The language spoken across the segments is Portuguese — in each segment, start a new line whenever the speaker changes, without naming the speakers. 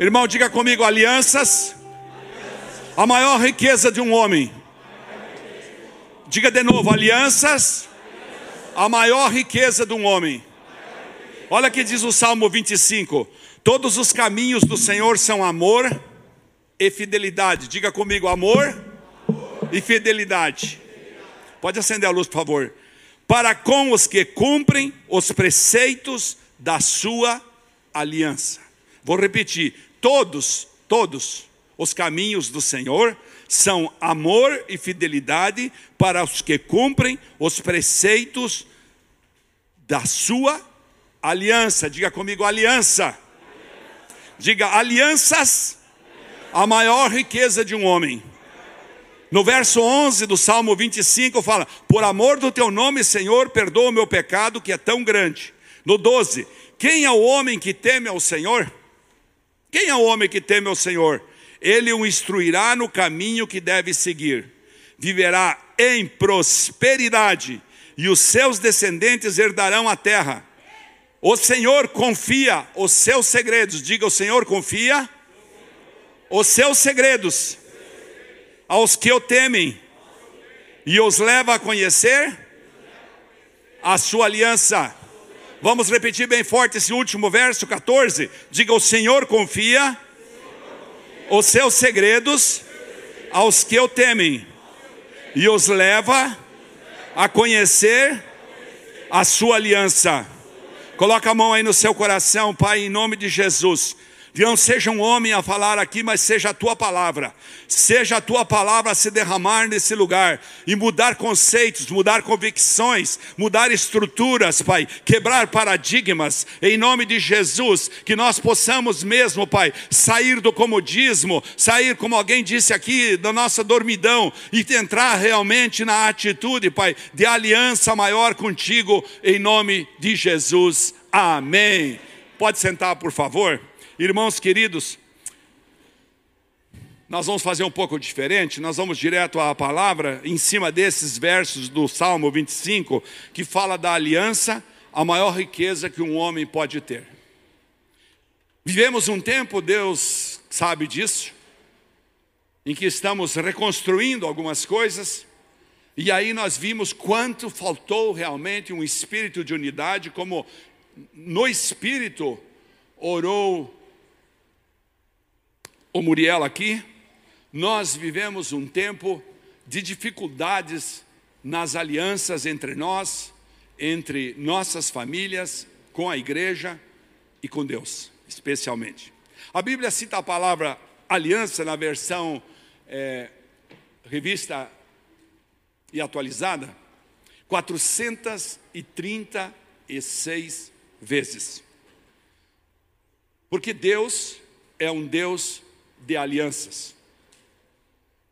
Irmão, diga comigo: alianças. A maior riqueza de um homem. Diga de novo: alianças. A maior riqueza de um homem. Olha que diz o Salmo 25: Todos os caminhos do Senhor são amor e fidelidade. Diga comigo: amor. e fidelidade. Pode acender a luz, por favor. Para com os que cumprem os preceitos da sua aliança. Vou repetir: todos, todos os caminhos do Senhor são amor e fidelidade para os que cumprem os preceitos da sua aliança. Diga comigo, aliança. Diga, alianças, a maior riqueza de um homem. No verso 11 do Salmo 25 fala: Por amor do teu nome, Senhor, perdoa o meu pecado que é tão grande. No 12: Quem é o homem que teme ao Senhor? Quem é o homem que teme ao Senhor? Ele o instruirá no caminho que deve seguir. Viverá em prosperidade e os seus descendentes herdarão a terra. O Senhor confia os seus segredos. Diga: O Senhor confia os seus segredos aos que o temem e os leva a conhecer a sua aliança. Vamos repetir bem forte esse último verso 14. Diga: O Senhor confia os seus segredos aos que o temem e os leva a conhecer a sua aliança. Coloca a mão aí no seu coração, Pai, em nome de Jesus. Não seja um homem a falar aqui, mas seja a tua palavra. Seja a tua palavra a se derramar nesse lugar e mudar conceitos, mudar convicções, mudar estruturas, Pai, quebrar paradigmas. Em nome de Jesus, que nós possamos mesmo, Pai, sair do comodismo, sair, como alguém disse aqui, da nossa dormidão e entrar realmente na atitude, Pai, de aliança maior contigo, em nome de Jesus. Amém. Pode sentar, por favor. Irmãos queridos, nós vamos fazer um pouco diferente, nós vamos direto à palavra, em cima desses versos do Salmo 25, que fala da aliança, a maior riqueza que um homem pode ter. Vivemos um tempo, Deus sabe disso, em que estamos reconstruindo algumas coisas, e aí nós vimos quanto faltou realmente um espírito de unidade, como no espírito orou o Muriel aqui, nós vivemos um tempo de dificuldades nas alianças entre nós, entre nossas famílias, com a igreja e com Deus, especialmente. A Bíblia cita a palavra aliança na versão é, revista e atualizada 436 vezes. Porque Deus é um Deus de alianças.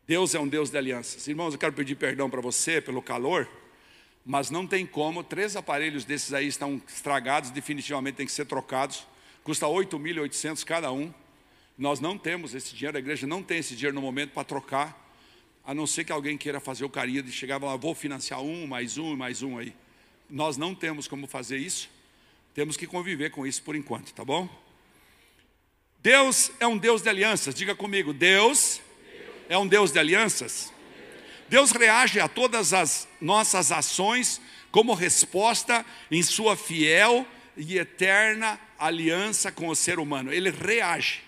Deus é um Deus de alianças. Irmãos, eu quero pedir perdão para você pelo calor, mas não tem como, três aparelhos desses aí estão estragados, definitivamente tem que ser trocados, custa 8.800 cada um. Nós não temos esse dinheiro, a igreja não tem esse dinheiro no momento para trocar, a não ser que alguém queira fazer o carinho de chegar falar, vou financiar um, mais um, mais um aí. Nós não temos como fazer isso, temos que conviver com isso por enquanto, tá bom? Deus é um Deus de alianças, diga comigo, Deus é um Deus de alianças. Deus reage a todas as nossas ações como resposta em sua fiel e eterna aliança com o ser humano. Ele reage.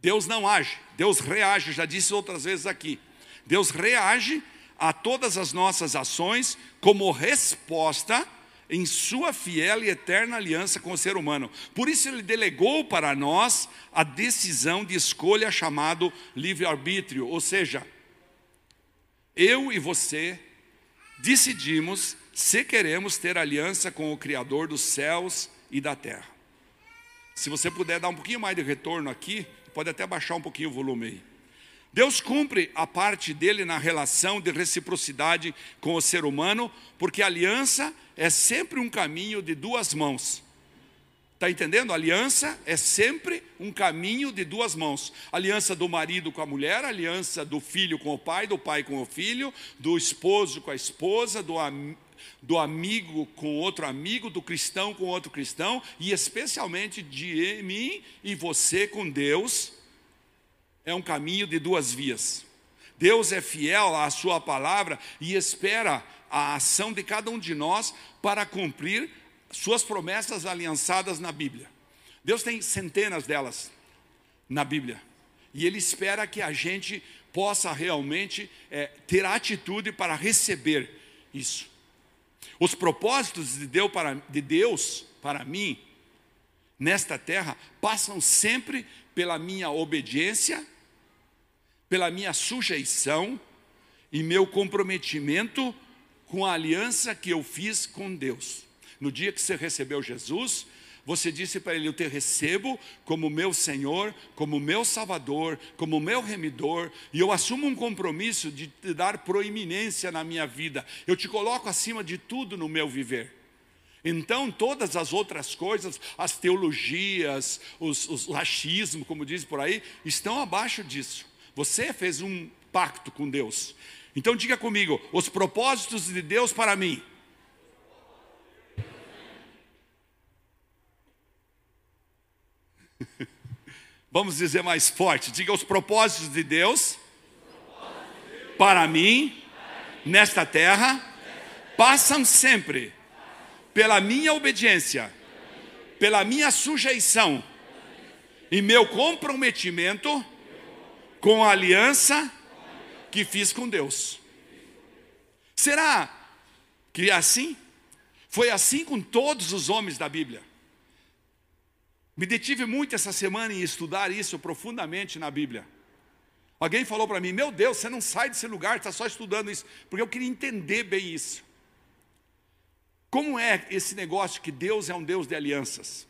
Deus não age, Deus reage, já disse outras vezes aqui. Deus reage a todas as nossas ações como resposta em sua fiel e eterna aliança com o ser humano. Por isso ele delegou para nós a decisão de escolha chamado livre-arbítrio, ou seja, eu e você decidimos se queremos ter aliança com o Criador dos céus e da terra. Se você puder dar um pouquinho mais de retorno aqui, pode até baixar um pouquinho o volume aí. Deus cumpre a parte dele na relação de reciprocidade com o ser humano, porque aliança é sempre um caminho de duas mãos. Está entendendo? Aliança é sempre um caminho de duas mãos. aliança do marido com a mulher, aliança do filho com o pai, do pai com o filho, do esposo com a esposa, do, do amigo com outro amigo, do cristão com outro cristão, e especialmente de mim e você com Deus, é um caminho de duas vias. Deus é fiel à Sua palavra e espera a ação de cada um de nós para cumprir Suas promessas aliançadas na Bíblia. Deus tem centenas delas na Bíblia. E Ele espera que a gente possa realmente é, ter atitude para receber isso. Os propósitos de Deus, para, de Deus para mim, nesta terra, passam sempre pela minha obediência, pela minha sujeição e meu comprometimento com a aliança que eu fiz com Deus. No dia que você recebeu Jesus, você disse para ele: Eu te recebo como meu Senhor, como meu Salvador, como meu remidor, e eu assumo um compromisso de te dar proeminência na minha vida. Eu te coloco acima de tudo no meu viver. Então, todas as outras coisas, as teologias, os, os achismo, como diz por aí, estão abaixo disso. Você fez um pacto com Deus. Então, diga comigo: os propósitos de Deus para mim Vamos dizer mais forte. Diga os propósitos de Deus para mim, nesta terra, passam sempre pela minha obediência, pela minha sujeição e meu comprometimento com a aliança que fiz com Deus. Será que é assim? Foi assim com todos os homens da Bíblia. Me detive muito essa semana em estudar isso profundamente na Bíblia. Alguém falou para mim: Meu Deus, você não sai desse lugar, está só estudando isso, porque eu queria entender bem isso. Como é esse negócio que Deus é um Deus de alianças?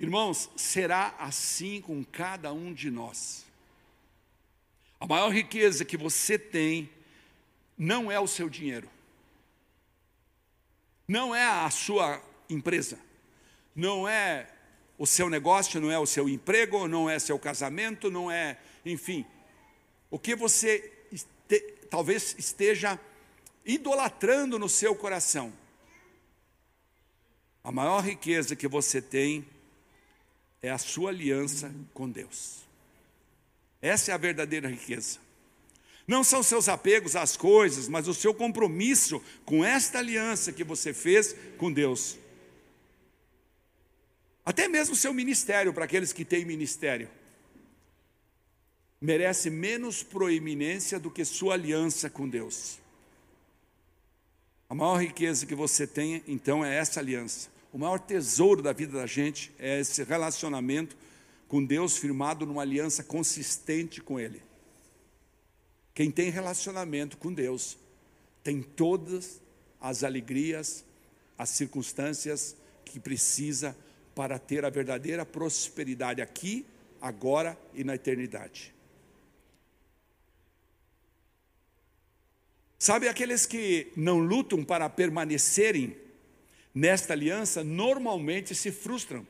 Irmãos, será assim com cada um de nós. A maior riqueza que você tem não é o seu dinheiro, não é a sua empresa não é o seu negócio, não é o seu emprego, não é seu casamento, não é, enfim, o que você este, talvez esteja idolatrando no seu coração. A maior riqueza que você tem é a sua aliança com Deus. Essa é a verdadeira riqueza. Não são seus apegos às coisas, mas o seu compromisso com esta aliança que você fez com Deus. Até mesmo seu ministério, para aqueles que têm ministério, merece menos proeminência do que sua aliança com Deus. A maior riqueza que você tem, então, é essa aliança. O maior tesouro da vida da gente é esse relacionamento com Deus firmado numa aliança consistente com Ele. Quem tem relacionamento com Deus tem todas as alegrias, as circunstâncias que precisa para ter a verdadeira prosperidade aqui, agora e na eternidade. Sabe, aqueles que não lutam para permanecerem nesta aliança, normalmente se frustram,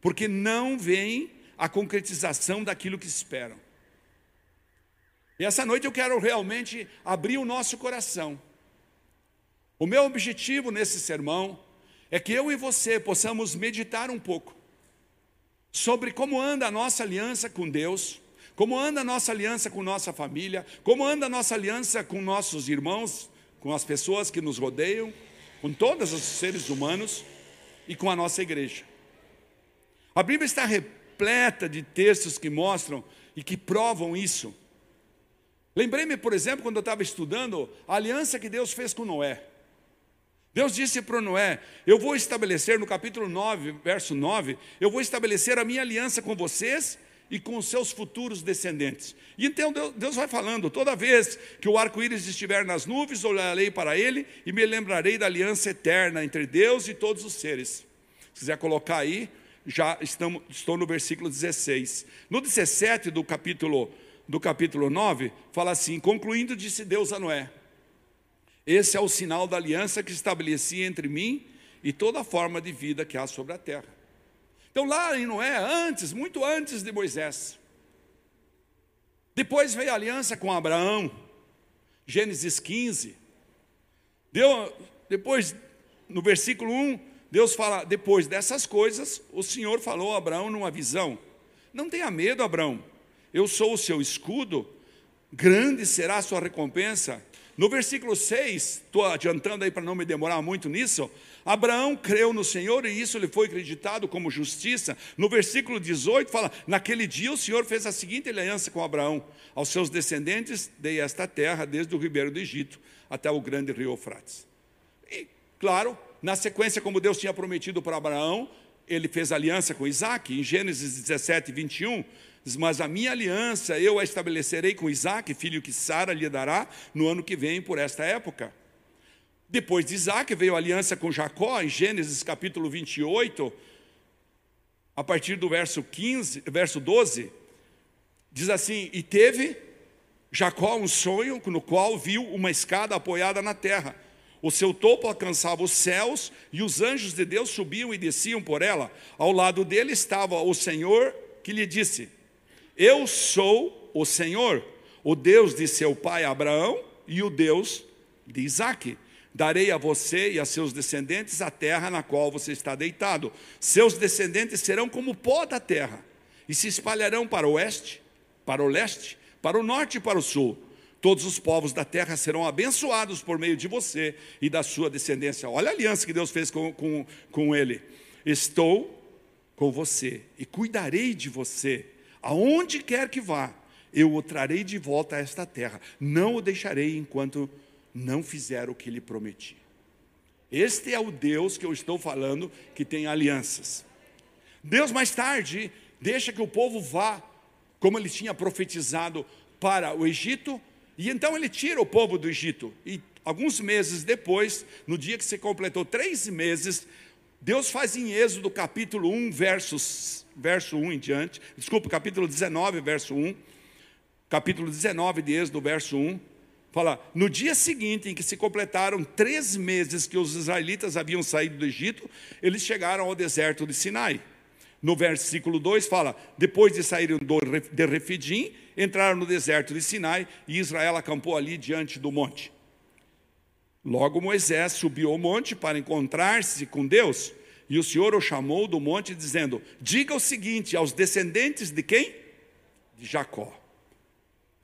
porque não veem a concretização daquilo que esperam. E essa noite eu quero realmente abrir o nosso coração. O meu objetivo nesse sermão é que eu e você possamos meditar um pouco sobre como anda a nossa aliança com Deus, como anda a nossa aliança com nossa família, como anda a nossa aliança com nossos irmãos, com as pessoas que nos rodeiam, com todos os seres humanos e com a nossa igreja. A Bíblia está repleta de textos que mostram e que provam isso. Lembrei-me, por exemplo, quando eu estava estudando a aliança que Deus fez com Noé. Deus disse para Noé: Eu vou estabelecer, no capítulo 9, verso 9, eu vou estabelecer a minha aliança com vocês e com seus futuros descendentes. E então Deus vai falando: toda vez que o arco-íris estiver nas nuvens, olharei para ele e me lembrarei da aliança eterna entre Deus e todos os seres. Se quiser colocar aí, já estamos, estou no versículo 16. No 17 do capítulo, do capítulo 9, fala assim: Concluindo, disse Deus a Noé: esse é o sinal da aliança que estabeleci entre mim e toda a forma de vida que há sobre a terra. Então, lá em Noé, antes, muito antes de Moisés. Depois veio a aliança com Abraão, Gênesis 15. Deu, depois, no versículo 1, Deus fala: depois dessas coisas, o Senhor falou a Abraão numa visão: Não tenha medo, Abraão, eu sou o seu escudo, grande será a sua recompensa. No versículo 6, estou adiantando aí para não me demorar muito nisso, Abraão creu no Senhor e isso lhe foi acreditado como justiça. No versículo 18 fala: Naquele dia o Senhor fez a seguinte aliança com Abraão: Aos seus descendentes dei esta terra, desde o ribeiro do Egito até o grande rio Eufrates. E, claro, na sequência, como Deus tinha prometido para Abraão, ele fez aliança com Isaac, em Gênesis 17, 21, diz, mas a minha aliança eu a estabelecerei com Isaac, filho que Sara lhe dará no ano que vem por esta época. Depois de Isaac veio a aliança com Jacó, em Gênesis capítulo 28, a partir do verso 15, verso 12, diz assim: E teve Jacó um sonho no qual viu uma escada apoiada na terra. O seu topo alcançava os céus e os anjos de Deus subiam e desciam por ela. Ao lado dele estava o Senhor que lhe disse: Eu sou o Senhor, o Deus de seu pai Abraão e o Deus de Isaque. Darei a você e a seus descendentes a terra na qual você está deitado. Seus descendentes serão como pó da terra e se espalharão para o oeste, para o leste para o norte e para o sul. Todos os povos da terra serão abençoados por meio de você e da sua descendência. Olha a aliança que Deus fez com, com, com ele. Estou com você e cuidarei de você, aonde quer que vá, eu o trarei de volta a esta terra. Não o deixarei enquanto não fizer o que lhe prometi. Este é o Deus que eu estou falando que tem alianças. Deus mais tarde deixa que o povo vá como ele tinha profetizado para o Egito, e então ele tira o povo do Egito. E alguns meses depois, no dia que se completou três meses, Deus faz em Êxodo capítulo 1, versos, verso 1 em diante, desculpa, capítulo 19, verso 1, capítulo 19 de Êxodo, verso 1, fala, no dia seguinte em que se completaram três meses que os israelitas haviam saído do Egito, eles chegaram ao deserto de Sinai. No versículo 2 fala: depois de saírem de Refidim, entraram no deserto de Sinai e Israel acampou ali diante do monte. Logo Moisés subiu ao monte para encontrar-se com Deus, e o Senhor o chamou do monte, dizendo: Diga o seguinte aos descendentes de quem? De Jacó,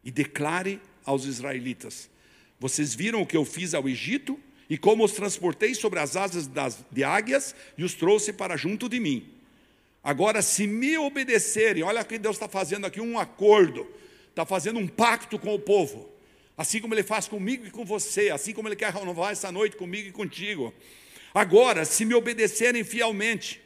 e declare aos israelitas: Vocês viram o que eu fiz ao Egito, e como os transportei sobre as asas das, de águias e os trouxe para junto de mim. Agora, se me obedecerem, olha que Deus está fazendo aqui um acordo, está fazendo um pacto com o povo, assim como Ele faz comigo e com você, assim como Ele quer renovar essa noite comigo e contigo. Agora, se me obedecerem fielmente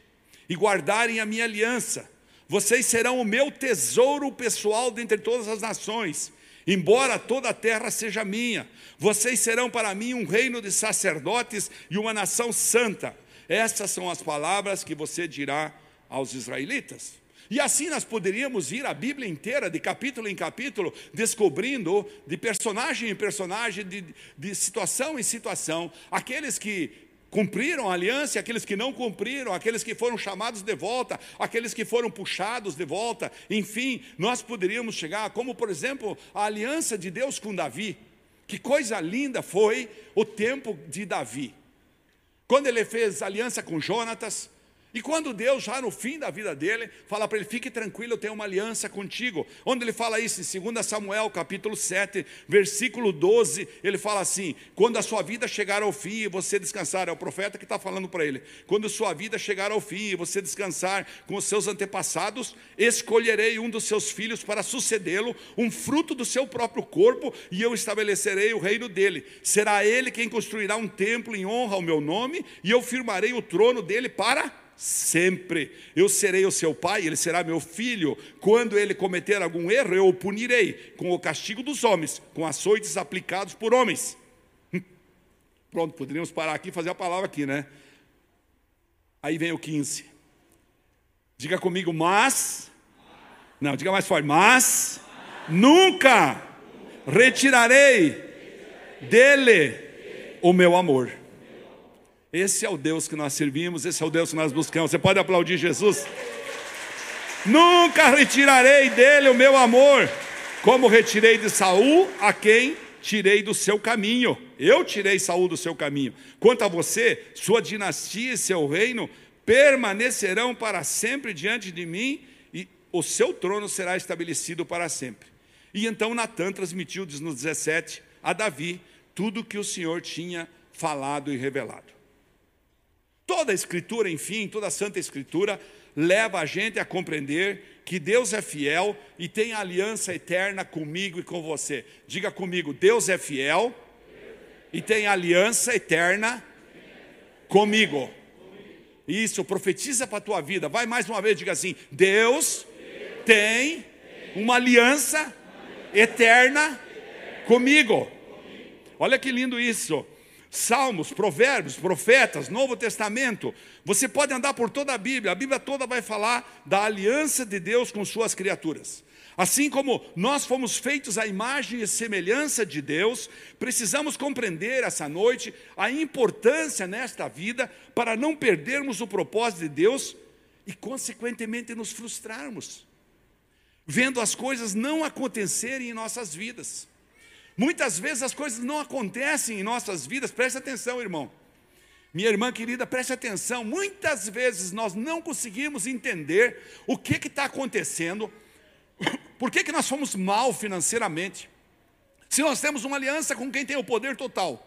e guardarem a minha aliança, vocês serão o meu tesouro pessoal dentre todas as nações. Embora toda a terra seja minha, vocês serão para mim um reino de sacerdotes e uma nação santa. Essas são as palavras que você dirá aos israelitas. E assim nós poderíamos ir a Bíblia inteira, de capítulo em capítulo, descobrindo de personagem em personagem, de, de situação em situação, aqueles que cumpriram a aliança, aqueles que não cumpriram, aqueles que foram chamados de volta, aqueles que foram puxados de volta, enfim, nós poderíamos chegar, como por exemplo, a aliança de Deus com Davi. Que coisa linda foi o tempo de Davi. Quando ele fez aliança com Jonatas, e quando Deus, já no fim da vida dele, fala para ele: fique tranquilo, eu tenho uma aliança contigo. Onde ele fala isso? Em 2 Samuel, capítulo 7, versículo 12, ele fala assim: quando a sua vida chegar ao fim e você descansar, é o profeta que está falando para ele: quando a sua vida chegar ao fim e você descansar com os seus antepassados, escolherei um dos seus filhos para sucedê-lo, um fruto do seu próprio corpo, e eu estabelecerei o reino dele. Será ele quem construirá um templo em honra ao meu nome, e eu firmarei o trono dele para sempre. Eu serei o seu pai, ele será meu filho. Quando ele cometer algum erro, eu o punirei com o castigo dos homens, com açoites aplicados por homens. Hum. Pronto, poderíamos parar aqui e fazer a palavra aqui, né? Aí vem o 15. Diga comigo, mas. Não, diga mais forte, mas. Nunca retirarei dele o meu amor. Esse é o Deus que nós servimos, esse é o Deus que nós buscamos. Você pode aplaudir Jesus? Nunca retirarei dele o meu amor, como retirei de Saul, a quem tirei do seu caminho. Eu tirei Saul do seu caminho. Quanto a você, sua dinastia e seu reino permanecerão para sempre diante de mim, e o seu trono será estabelecido para sempre. E então Natan transmitiu, diz no 17, a Davi tudo que o Senhor tinha falado e revelado. Toda a Escritura, enfim, toda a Santa Escritura leva a gente a compreender que Deus é fiel e tem aliança eterna comigo e com você. Diga comigo, Deus é fiel e tem aliança eterna comigo. Isso, profetiza para a tua vida. Vai mais uma vez, diga assim: Deus tem uma aliança eterna comigo. Olha que lindo isso. Salmos, Provérbios, Profetas, Novo Testamento. Você pode andar por toda a Bíblia, a Bíblia toda vai falar da aliança de Deus com suas criaturas. Assim como nós fomos feitos à imagem e semelhança de Deus, precisamos compreender essa noite a importância nesta vida para não perdermos o propósito de Deus e, consequentemente, nos frustrarmos, vendo as coisas não acontecerem em nossas vidas. Muitas vezes as coisas não acontecem em nossas vidas, preste atenção, irmão. Minha irmã querida, preste atenção. Muitas vezes nós não conseguimos entender o que está acontecendo, por que, que nós fomos mal financeiramente, se nós temos uma aliança com quem tem o poder total.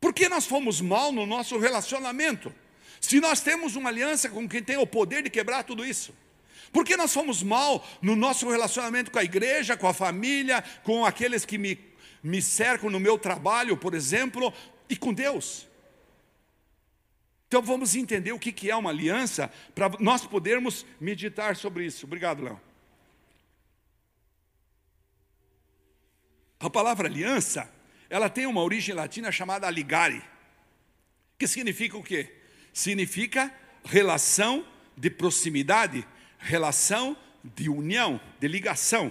Por que nós fomos mal no nosso relacionamento, se nós temos uma aliança com quem tem o poder de quebrar tudo isso? Por que nós fomos mal no nosso relacionamento com a igreja, com a família, com aqueles que me me cercam no meu trabalho, por exemplo, e com Deus. Então vamos entender o que é uma aliança para nós podermos meditar sobre isso. Obrigado, Léo. A palavra aliança, ela tem uma origem latina chamada ligare, que significa o quê? Significa relação de proximidade, relação de união, de ligação.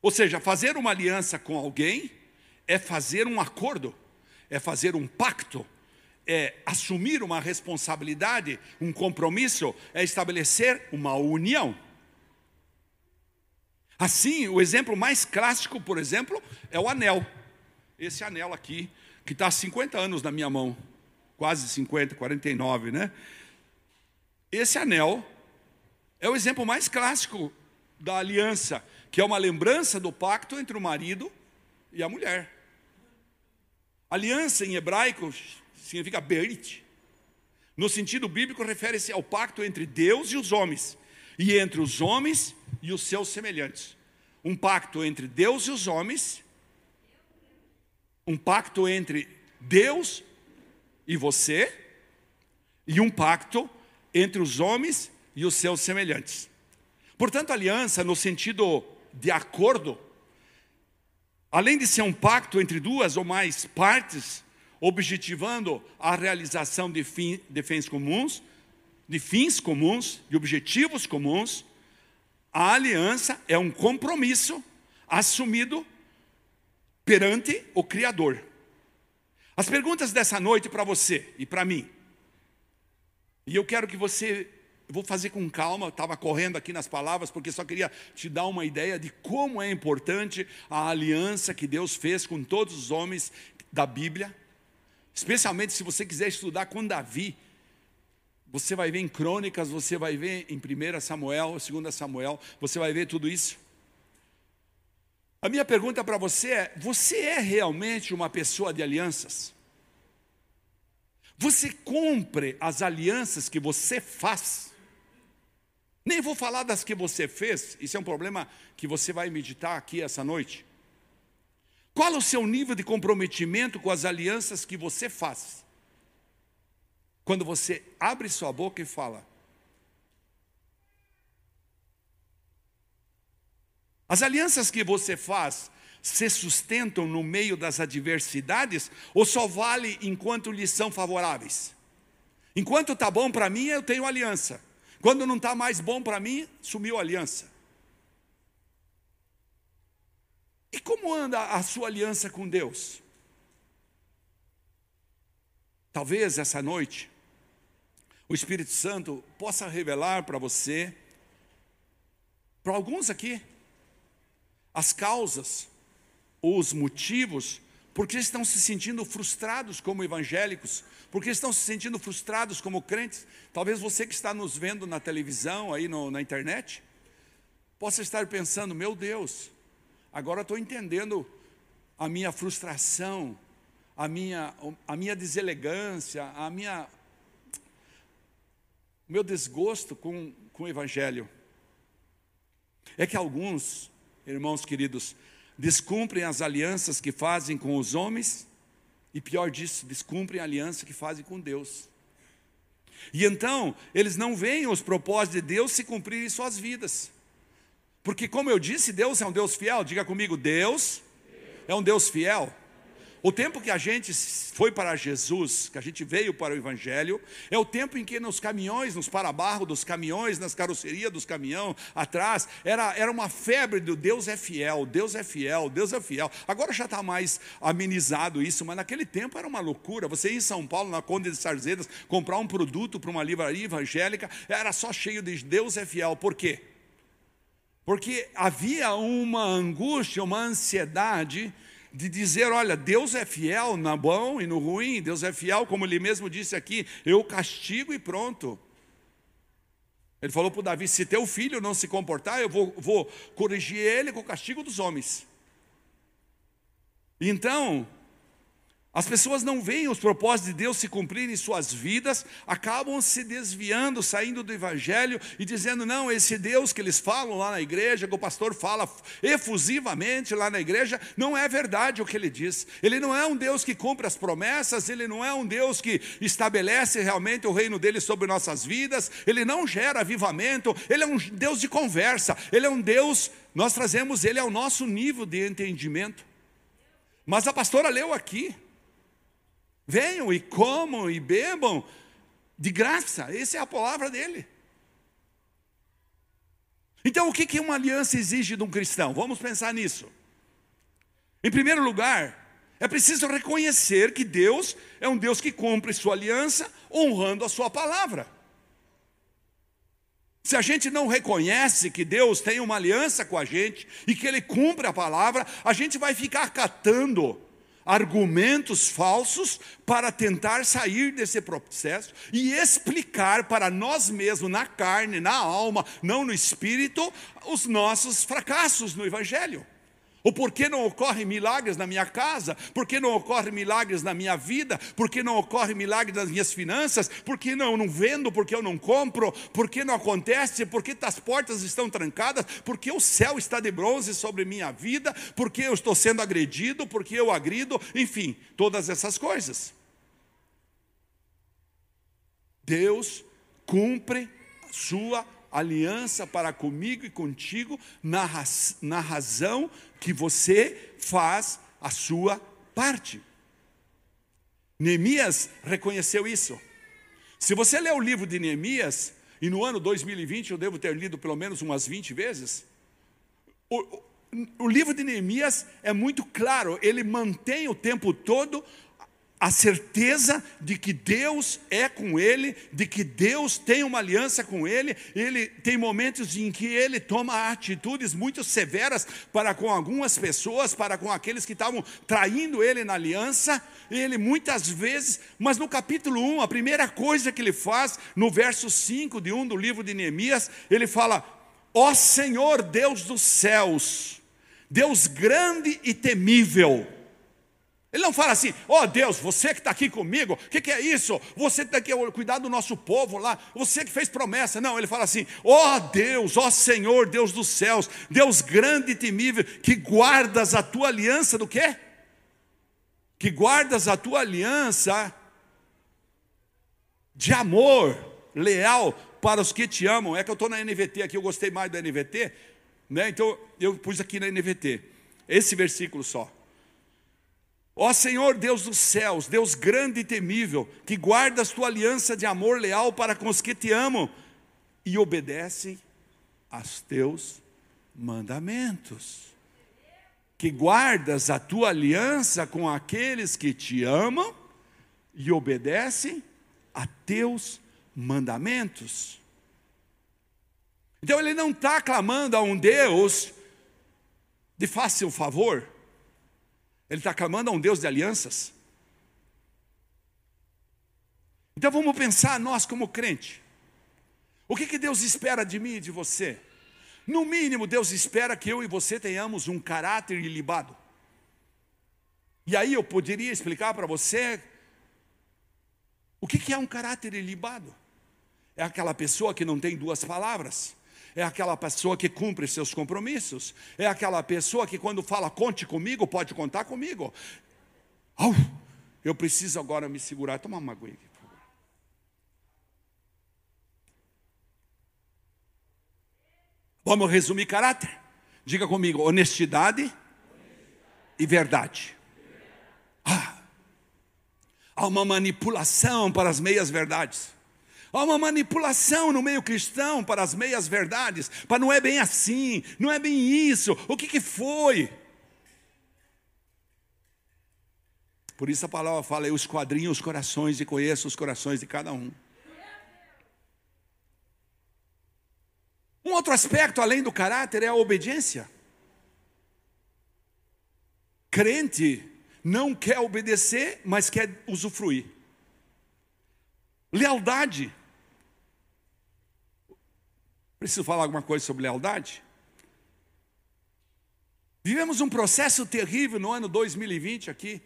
Ou seja, fazer uma aliança com alguém é fazer um acordo, é fazer um pacto, é assumir uma responsabilidade, um compromisso, é estabelecer uma união. Assim, o exemplo mais clássico, por exemplo, é o anel. Esse anel aqui, que está há 50 anos na minha mão, quase 50, 49, né? Esse anel é o exemplo mais clássico da aliança que é uma lembrança do pacto entre o marido e a mulher. Aliança em hebraico significa berit. No sentido bíblico, refere-se ao pacto entre Deus e os homens, e entre os homens e os seus semelhantes. Um pacto entre Deus e os homens, um pacto entre Deus e você, e um pacto entre os homens e os seus semelhantes. Portanto, aliança, no sentido de acordo, além de ser um pacto entre duas ou mais partes, objetivando a realização de, fim, de fins comuns, de fins comuns, de objetivos comuns, a aliança é um compromisso assumido perante o Criador. As perguntas dessa noite para você e para mim, e eu quero que você eu vou fazer com calma, estava correndo aqui nas palavras, porque só queria te dar uma ideia de como é importante a aliança que Deus fez com todos os homens da Bíblia. Especialmente se você quiser estudar com Davi. Você vai ver em Crônicas, você vai ver em 1 Samuel, 2 Samuel, você vai ver tudo isso. A minha pergunta para você é: você é realmente uma pessoa de alianças? Você cumpre as alianças que você faz? Nem vou falar das que você fez, isso é um problema que você vai meditar aqui essa noite. Qual o seu nível de comprometimento com as alianças que você faz? Quando você abre sua boca e fala. As alianças que você faz se sustentam no meio das adversidades ou só vale enquanto lhes são favoráveis? Enquanto está bom para mim, eu tenho aliança. Quando não está mais bom para mim, sumiu a aliança. E como anda a sua aliança com Deus? Talvez essa noite o Espírito Santo possa revelar para você, para alguns aqui, as causas os motivos porque estão se sentindo frustrados como evangélicos, porque estão se sentindo frustrados como crentes. Talvez você que está nos vendo na televisão, aí no, na internet, possa estar pensando: meu Deus, agora estou entendendo a minha frustração, a minha, a minha deselegância, a minha, o meu desgosto com, com o Evangelho. É que alguns, irmãos queridos, descumprem as alianças que fazem com os homens, e pior disso, descumprem a aliança que fazem com Deus. E então, eles não veem os propósitos de Deus se cumprirem em suas vidas. Porque, como eu disse, Deus é um Deus fiel. Diga comigo, Deus é um Deus fiel. O tempo que a gente foi para Jesus, que a gente veio para o Evangelho, é o tempo em que nos caminhões, nos para-barro dos caminhões, nas carrocerias dos caminhões, atrás, era, era uma febre do Deus é fiel, Deus é fiel, Deus é fiel. Agora já está mais amenizado isso, mas naquele tempo era uma loucura. Você ir em São Paulo, na Conde de Sarzedas, comprar um produto para uma livraria evangélica, era só cheio de Deus é fiel. Por quê? Porque havia uma angústia, uma ansiedade de dizer: olha, Deus é fiel no bom e no ruim, Deus é fiel, como ele mesmo disse aqui, eu castigo e pronto. Ele falou para Davi: se teu filho não se comportar, eu vou, vou corrigir ele com o castigo dos homens. Então, as pessoas não veem os propósitos de Deus se cumprirem em suas vidas, acabam se desviando, saindo do Evangelho e dizendo: não, esse Deus que eles falam lá na igreja, que o pastor fala efusivamente lá na igreja, não é verdade o que ele diz. Ele não é um Deus que cumpre as promessas, ele não é um Deus que estabelece realmente o reino dele sobre nossas vidas, ele não gera avivamento, ele é um Deus de conversa, ele é um Deus, nós trazemos ele ao nosso nível de entendimento. Mas a pastora leu aqui. Venham e comam e bebam de graça, essa é a palavra dele. Então, o que uma aliança exige de um cristão? Vamos pensar nisso. Em primeiro lugar, é preciso reconhecer que Deus é um Deus que cumpre sua aliança honrando a sua palavra. Se a gente não reconhece que Deus tem uma aliança com a gente e que Ele cumpre a palavra, a gente vai ficar catando argumentos falsos para tentar sair desse processo e explicar para nós mesmos, na carne, na alma, não no espírito, os nossos fracassos no Evangelho. O porquê não ocorrem milagres na minha casa? Por que não ocorrem milagres na minha vida? Por que não ocorrem milagres nas minhas finanças? Por que não, não vendo? Por que eu não compro? Por que não acontece? Por que as portas estão trancadas? Por que o céu está de bronze sobre minha vida? Por que eu estou sendo agredido? Por que eu agrido? Enfim, todas essas coisas. Deus cumpre a sua aliança para comigo e contigo na, raz, na razão que você faz a sua parte. Neemias reconheceu isso. Se você ler o livro de Neemias, e no ano 2020 eu devo ter lido pelo menos umas 20 vezes, o, o, o livro de Neemias é muito claro, ele mantém o tempo todo a certeza de que Deus é com ele, de que Deus tem uma aliança com ele, ele tem momentos em que ele toma atitudes muito severas para com algumas pessoas, para com aqueles que estavam traindo ele na aliança, ele muitas vezes, mas no capítulo 1, a primeira coisa que ele faz, no verso 5 de um do livro de Neemias, ele fala: Ó Senhor Deus dos céus, Deus grande e temível, ele não fala assim, ó oh, Deus, você que está aqui comigo, o que, que, é isso? Você tem que cuidar do nosso povo lá, você que fez promessa. Não, ele fala assim, ó oh, Deus, ó oh, Senhor, Deus dos céus, Deus grande e temível, que guardas a tua aliança do quê? Que guardas a tua aliança de amor leal para os que te amam. É que eu estou na NVT aqui, eu gostei mais da NVT, né? então eu pus aqui na NVT, esse versículo só. Ó Senhor Deus dos céus, Deus grande e temível, que guardas tua aliança de amor leal para com os que te amam e obedecem aos teus mandamentos. Que guardas a tua aliança com aqueles que te amam e obedecem a teus mandamentos. Então ele não está clamando a um Deus de fácil favor. Ele está clamando a um Deus de alianças. Então vamos pensar nós como crente. O que, que Deus espera de mim e de você? No mínimo, Deus espera que eu e você tenhamos um caráter ilibado. E aí eu poderia explicar para você o que, que é um caráter ilibado. É aquela pessoa que não tem duas palavras. É aquela pessoa que cumpre seus compromissos. É aquela pessoa que, quando fala conte comigo, pode contar comigo. Oh, eu preciso agora me segurar. Toma uma aguinha aqui. Vamos resumir caráter? Diga comigo: honestidade e verdade. Ah, há uma manipulação para as meias verdades. Há uma manipulação no meio cristão para as meias verdades, para não é bem assim, não é bem isso, o que, que foi? Por isso a palavra fala: eu esquadrinho os corações e conheço os corações de cada um. Um outro aspecto além do caráter é a obediência. Crente não quer obedecer, mas quer usufruir. Lealdade. Preciso falar alguma coisa sobre lealdade? Vivemos um processo terrível no ano 2020 aqui,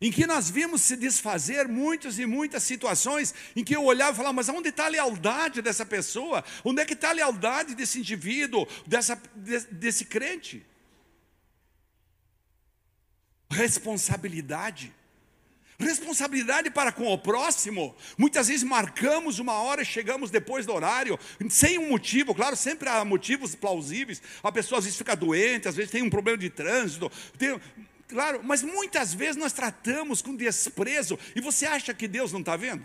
em que nós vimos se desfazer muitas e muitas situações em que eu olhava e falava, mas onde está a lealdade dessa pessoa? Onde é que está a lealdade desse indivíduo, dessa, desse, desse crente? Responsabilidade. Responsabilidade para com o próximo. Muitas vezes marcamos uma hora e chegamos depois do horário, sem um motivo, claro, sempre há motivos plausíveis. A pessoa às vezes fica doente, às vezes tem um problema de trânsito. Tem, claro, mas muitas vezes nós tratamos com desprezo. E você acha que Deus não está vendo?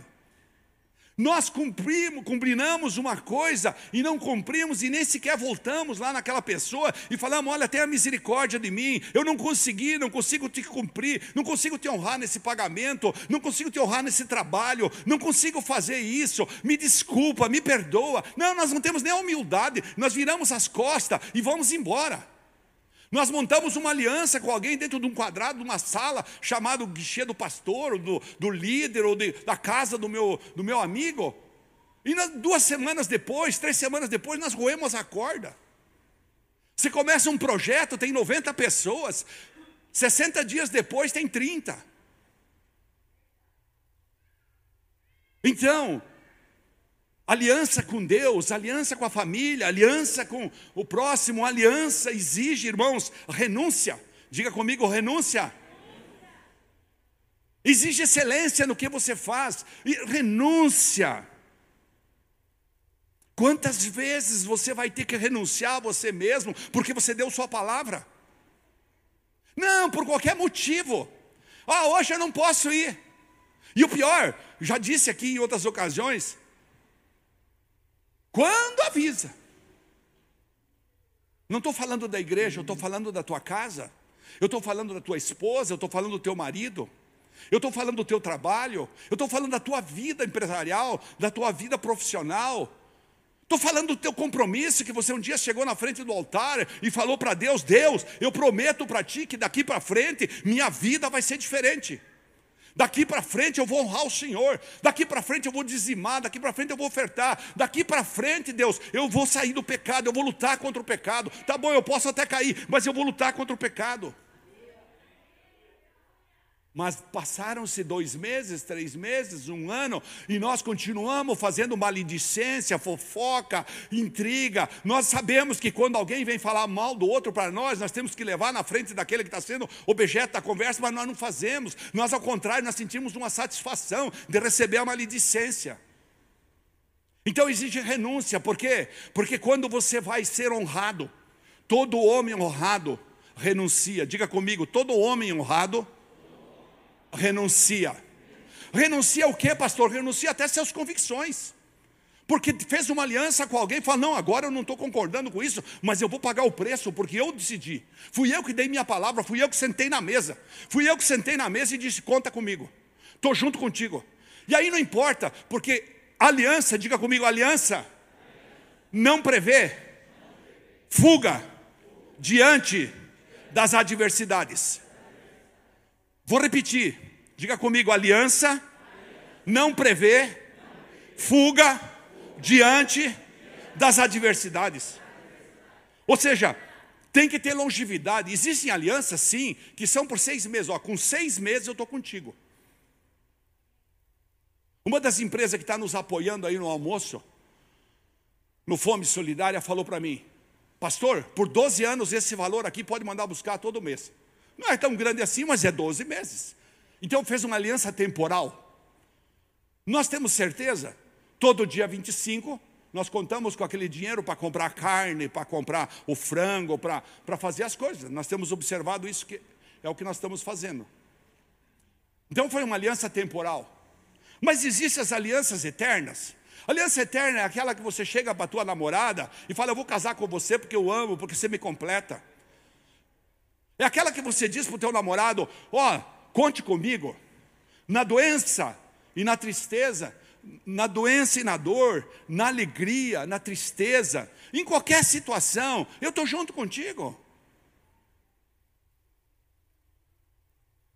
Nós cumprimos, combinamos uma coisa e não cumprimos e nem sequer voltamos lá naquela pessoa e falamos: olha, tenha misericórdia de mim, eu não consegui, não consigo te cumprir, não consigo te honrar nesse pagamento, não consigo te honrar nesse trabalho, não consigo fazer isso, me desculpa, me perdoa. Não, nós não temos nem a humildade, nós viramos as costas e vamos embora. Nós montamos uma aliança com alguém dentro de um quadrado, de uma sala, chamado guichê do pastor, ou do, do líder, ou de, da casa do meu, do meu amigo. E nas, duas semanas depois, três semanas depois, nós roemos a corda. Você começa um projeto, tem 90 pessoas, 60 dias depois tem 30. Então, Aliança com Deus, aliança com a família, aliança com o próximo, aliança exige, irmãos, renúncia. Diga comigo, renúncia. Exige excelência no que você faz, e renúncia. Quantas vezes você vai ter que renunciar a você mesmo porque você deu sua palavra? Não, por qualquer motivo. Ah, hoje eu não posso ir. E o pior, já disse aqui em outras ocasiões, quando avisa. Não estou falando da igreja, eu estou falando da tua casa. Eu estou falando da tua esposa, eu estou falando do teu marido. Eu estou falando do teu trabalho. Eu estou falando da tua vida empresarial, da tua vida profissional. Estou falando do teu compromisso que você um dia chegou na frente do altar e falou para Deus: Deus, eu prometo para ti que daqui para frente minha vida vai ser diferente. Daqui para frente eu vou honrar o Senhor. Daqui para frente eu vou dizimar. Daqui para frente eu vou ofertar. Daqui para frente, Deus, eu vou sair do pecado. Eu vou lutar contra o pecado. Tá bom, eu posso até cair, mas eu vou lutar contra o pecado. Mas passaram-se dois meses, três meses, um ano, e nós continuamos fazendo maledicência, fofoca, intriga. Nós sabemos que quando alguém vem falar mal do outro para nós, nós temos que levar na frente daquele que está sendo objeto da conversa, mas nós não fazemos. Nós, ao contrário, nós sentimos uma satisfação de receber a maledicência. Então exige renúncia, por quê? Porque quando você vai ser honrado, todo homem honrado renuncia. Diga comigo, todo homem honrado renuncia. Renuncia o que, pastor? Renuncia até suas convicções. Porque fez uma aliança com alguém e fala: Não, agora eu não estou concordando com isso, mas eu vou pagar o preço, porque eu decidi. Fui eu que dei minha palavra, fui eu que sentei na mesa. Fui eu que sentei na mesa e disse: Conta comigo, estou junto contigo. E aí não importa, porque aliança, diga comigo: aliança não prevê fuga diante das adversidades. Vou repetir. Diga comigo: aliança não prevê fuga diante das adversidades. Ou seja, tem que ter longevidade. Existem alianças, sim, que são por seis meses. Ó, com seis meses eu estou contigo. Uma das empresas que está nos apoiando aí no almoço, no Fome Solidária, falou para mim: Pastor, por 12 anos esse valor aqui pode mandar buscar todo mês. Não é tão grande assim, mas é 12 meses. Então fez uma aliança temporal. Nós temos certeza, todo dia 25, nós contamos com aquele dinheiro para comprar carne, para comprar o frango, para, para fazer as coisas. Nós temos observado isso, que é o que nós estamos fazendo. Então foi uma aliança temporal. Mas existem as alianças eternas. Aliança eterna é aquela que você chega para a tua namorada e fala, eu vou casar com você porque eu amo, porque você me completa. É aquela que você diz para o teu namorado, ó, oh, conte comigo. Na doença e na tristeza, na doença e na dor, na alegria, na tristeza, em qualquer situação, eu estou junto contigo.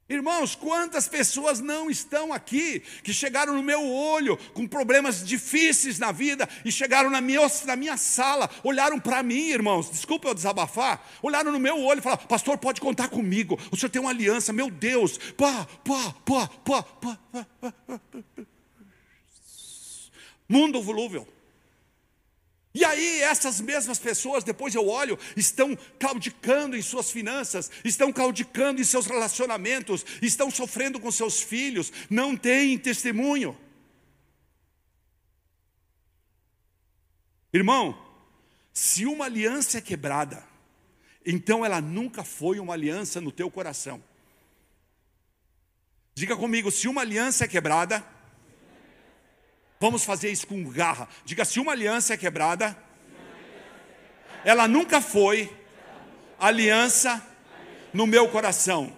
Irmãos, quantas pessoas não estão aqui, que chegaram no meu olho com problemas difíceis na vida e chegaram na minha, na minha sala, olharam para mim, irmãos, desculpa eu desabafar, olharam no meu olho e falaram: Pastor, pode contar comigo, o senhor tem uma aliança, meu Deus, pá, pá, pá, pá, pá, pá, pá, pá. Mundo volúvel. E aí, essas mesmas pessoas, depois eu olho, estão caudicando em suas finanças, estão caudicando em seus relacionamentos, estão sofrendo com seus filhos, não têm testemunho. Irmão, se uma aliança é quebrada, então ela nunca foi uma aliança no teu coração. Diga comigo, se uma aliança é quebrada, Vamos fazer isso com garra. Diga: se uma aliança é quebrada, ela nunca foi aliança no meu coração.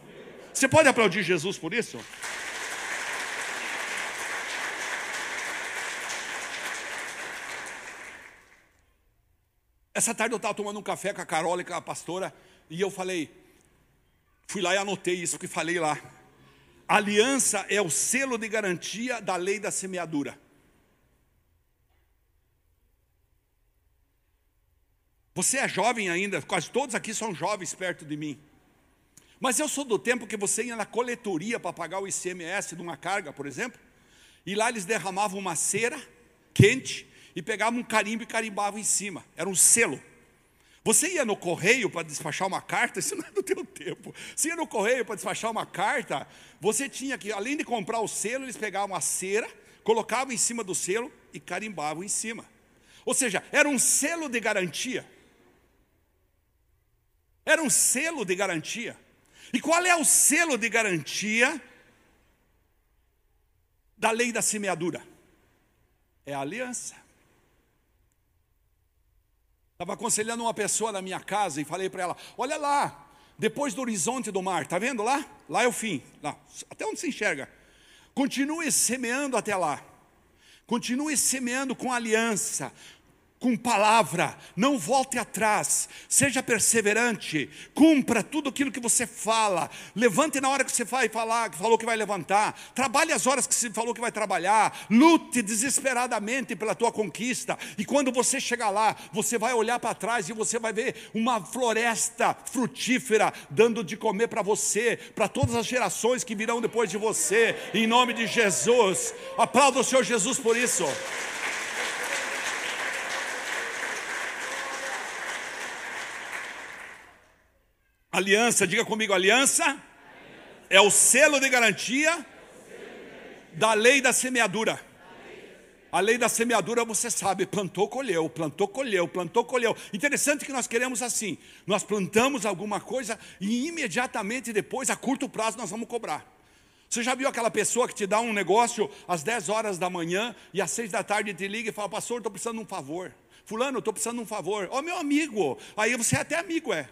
Você pode aplaudir Jesus por isso? Essa tarde eu estava tomando um café com a Carola e com a pastora, e eu falei, fui lá e anotei isso que falei lá. aliança é o selo de garantia da lei da semeadura. Você é jovem ainda, quase todos aqui são jovens perto de mim. Mas eu sou do tempo que você ia na coletoria para pagar o ICMS de uma carga, por exemplo, e lá eles derramavam uma cera quente e pegavam um carimbo e carimbavam em cima. Era um selo. Você ia no correio para despachar uma carta, isso não é do teu tempo. Você ia no correio para despachar uma carta, você tinha que, além de comprar o selo, eles pegavam a cera, colocavam em cima do selo e carimbavam em cima. Ou seja, era um selo de garantia. Era um selo de garantia. E qual é o selo de garantia da lei da semeadura? É a aliança. Estava aconselhando uma pessoa na minha casa e falei para ela: Olha lá, depois do horizonte do mar, está vendo lá? Lá é o fim, lá, até onde se enxerga. Continue semeando até lá. Continue semeando com aliança, com palavra, não volte atrás, seja perseverante, cumpra tudo aquilo que você fala, levante na hora que você vai falar, que falou que vai levantar, trabalhe as horas que você falou que vai trabalhar, lute desesperadamente pela tua conquista, e quando você chegar lá, você vai olhar para trás e você vai ver uma floresta frutífera dando de comer para você, para todas as gerações que virão depois de você, em nome de Jesus. Aplauda o Senhor Jesus por isso. Aliança, diga comigo, aliança é o selo de garantia da lei da semeadura. A lei da semeadura, você sabe, plantou, colheu, plantou, colheu, plantou, colheu. Interessante que nós queremos assim: nós plantamos alguma coisa e imediatamente depois, a curto prazo, nós vamos cobrar. Você já viu aquela pessoa que te dá um negócio às 10 horas da manhã e às 6 da tarde te liga e fala: Pastor, estou precisando de um favor. Fulano, estou precisando de um favor. Ó, oh, meu amigo. Aí você é até amigo, é.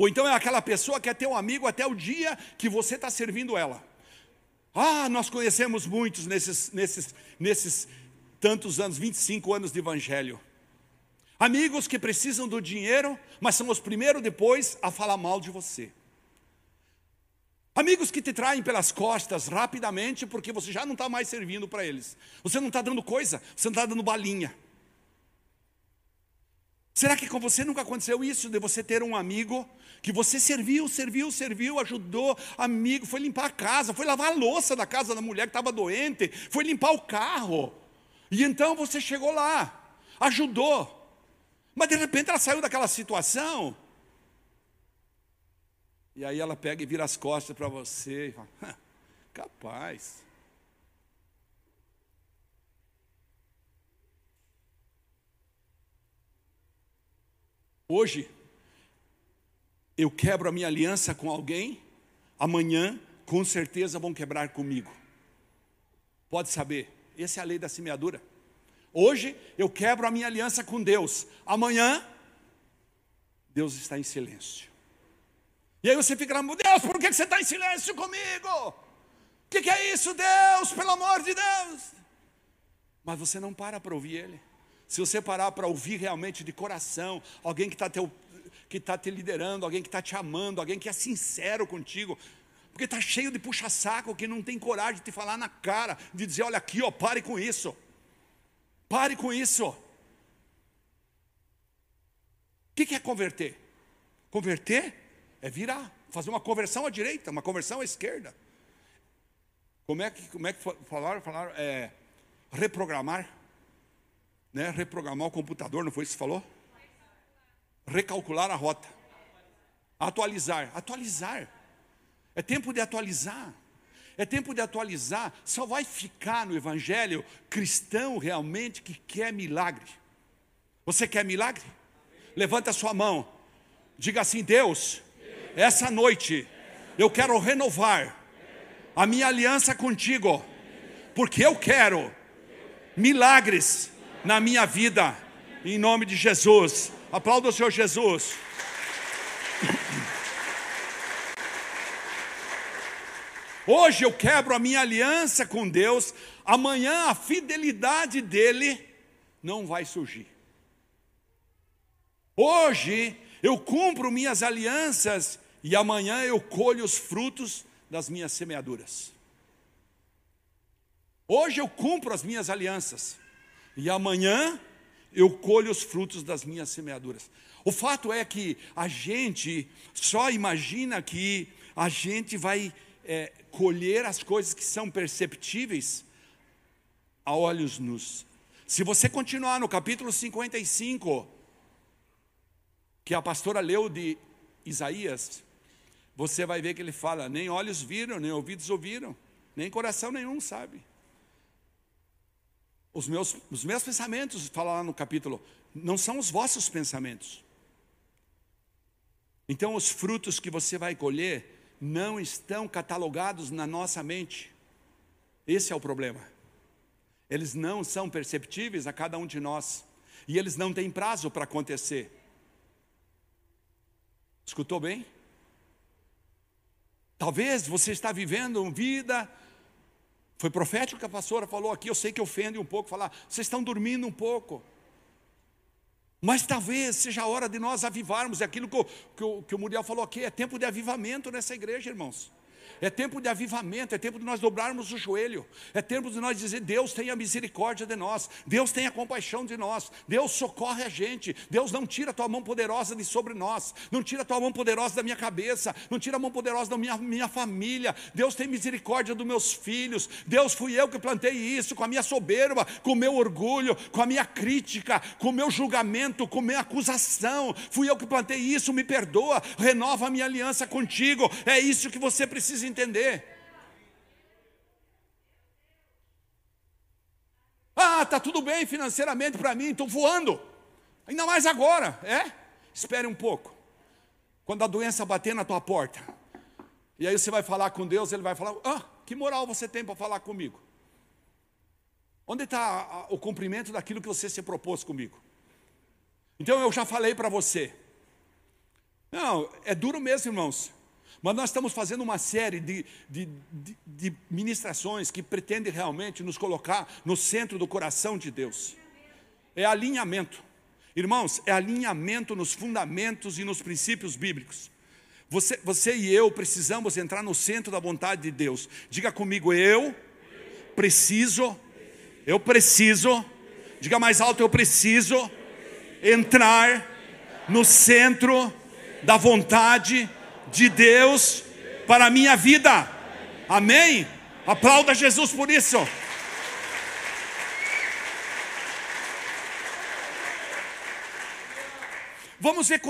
Ou então é aquela pessoa que é teu amigo até o dia que você está servindo ela. Ah, nós conhecemos muitos nesses, nesses, nesses tantos anos, 25 anos de evangelho. Amigos que precisam do dinheiro, mas são os primeiros depois a falar mal de você. Amigos que te traem pelas costas rapidamente porque você já não está mais servindo para eles. Você não está dando coisa, você não está dando balinha. Será que com você nunca aconteceu isso de você ter um amigo que você serviu, serviu, serviu, ajudou, amigo, foi limpar a casa, foi lavar a louça da casa da mulher que estava doente, foi limpar o carro. E então você chegou lá, ajudou. Mas de repente ela saiu daquela situação. E aí ela pega e vira as costas para você e fala: capaz. Hoje, eu quebro a minha aliança com alguém, amanhã, com certeza, vão quebrar comigo. Pode saber, essa é a lei da semeadura. Hoje eu quebro a minha aliança com Deus. Amanhã, Deus está em silêncio. E aí você fica lá, Deus, por que você está em silêncio comigo? O que, que é isso, Deus? Pelo amor de Deus. Mas você não para para ouvir Ele. Se você parar para ouvir realmente de coração, alguém que está que está te liderando, alguém que está te amando, alguém que é sincero contigo, porque está cheio de puxa-saco que não tem coragem de te falar na cara, de dizer: olha aqui, ó, pare com isso. Pare com isso. O que é converter? Converter é virar, fazer uma conversão à direita, uma conversão à esquerda. Como é que, como é que falaram? Falaram é, reprogramar, né? reprogramar o computador, não foi isso que você falou? Recalcular a rota, atualizar, atualizar. É tempo de atualizar. É tempo de atualizar. Só vai ficar no Evangelho cristão realmente que quer milagre. Você quer milagre? Levanta a sua mão. Diga assim: Deus, essa noite eu quero renovar a minha aliança contigo, porque eu quero milagres na minha vida, em nome de Jesus. Aplauda o Senhor Jesus. Hoje eu quebro a minha aliança com Deus, amanhã a fidelidade dele não vai surgir. Hoje eu cumpro minhas alianças e amanhã eu colho os frutos das minhas semeaduras. Hoje eu cumpro as minhas alianças e amanhã eu colho os frutos das minhas semeaduras. O fato é que a gente só imagina que a gente vai é, colher as coisas que são perceptíveis a olhos nus. Se você continuar no capítulo 55, que a pastora leu de Isaías, você vai ver que ele fala: nem olhos viram, nem ouvidos ouviram, nem coração nenhum sabe. Os meus, os meus pensamentos, fala lá no capítulo, não são os vossos pensamentos. Então, os frutos que você vai colher não estão catalogados na nossa mente. Esse é o problema. Eles não são perceptíveis a cada um de nós. E eles não têm prazo para acontecer. Escutou bem? Talvez você está vivendo uma vida. Foi profético que a pastora falou aqui, eu sei que ofende um pouco, falar, vocês estão dormindo um pouco. Mas talvez seja a hora de nós avivarmos, é aquilo que o, que, o, que o Muriel falou aqui, é tempo de avivamento nessa igreja, irmãos. É tempo de avivamento, é tempo de nós dobrarmos o joelho, é tempo de nós dizer: Deus tenha misericórdia de nós, Deus tenha compaixão de nós, Deus socorre a gente, Deus não tira a tua mão poderosa de sobre nós, não tira a tua mão poderosa da minha cabeça, não tira a mão poderosa da minha, minha família, Deus tem misericórdia dos meus filhos, Deus fui eu que plantei isso com a minha soberba, com o meu orgulho, com a minha crítica, com o meu julgamento, com a minha acusação, fui eu que plantei isso, me perdoa, renova a minha aliança contigo, é isso que você precisa entender. Ah, tá tudo bem financeiramente para mim, estou voando. Ainda mais agora, é? Espere um pouco. Quando a doença bater na tua porta, e aí você vai falar com Deus, ele vai falar: Ah, que moral você tem para falar comigo? Onde está o cumprimento daquilo que você se propôs comigo? Então eu já falei para você. Não, é duro mesmo, irmãos. Mas nós estamos fazendo uma série de, de, de, de ministrações que pretendem realmente nos colocar no centro do coração de Deus. É alinhamento. Irmãos, é alinhamento nos fundamentos e nos princípios bíblicos. Você, você e eu precisamos entrar no centro da vontade de Deus. Diga comigo, eu preciso, eu preciso, diga mais alto, eu preciso entrar no centro da vontade de Deus para a minha vida. Amém? Aplauda Jesus por isso. Vamos ver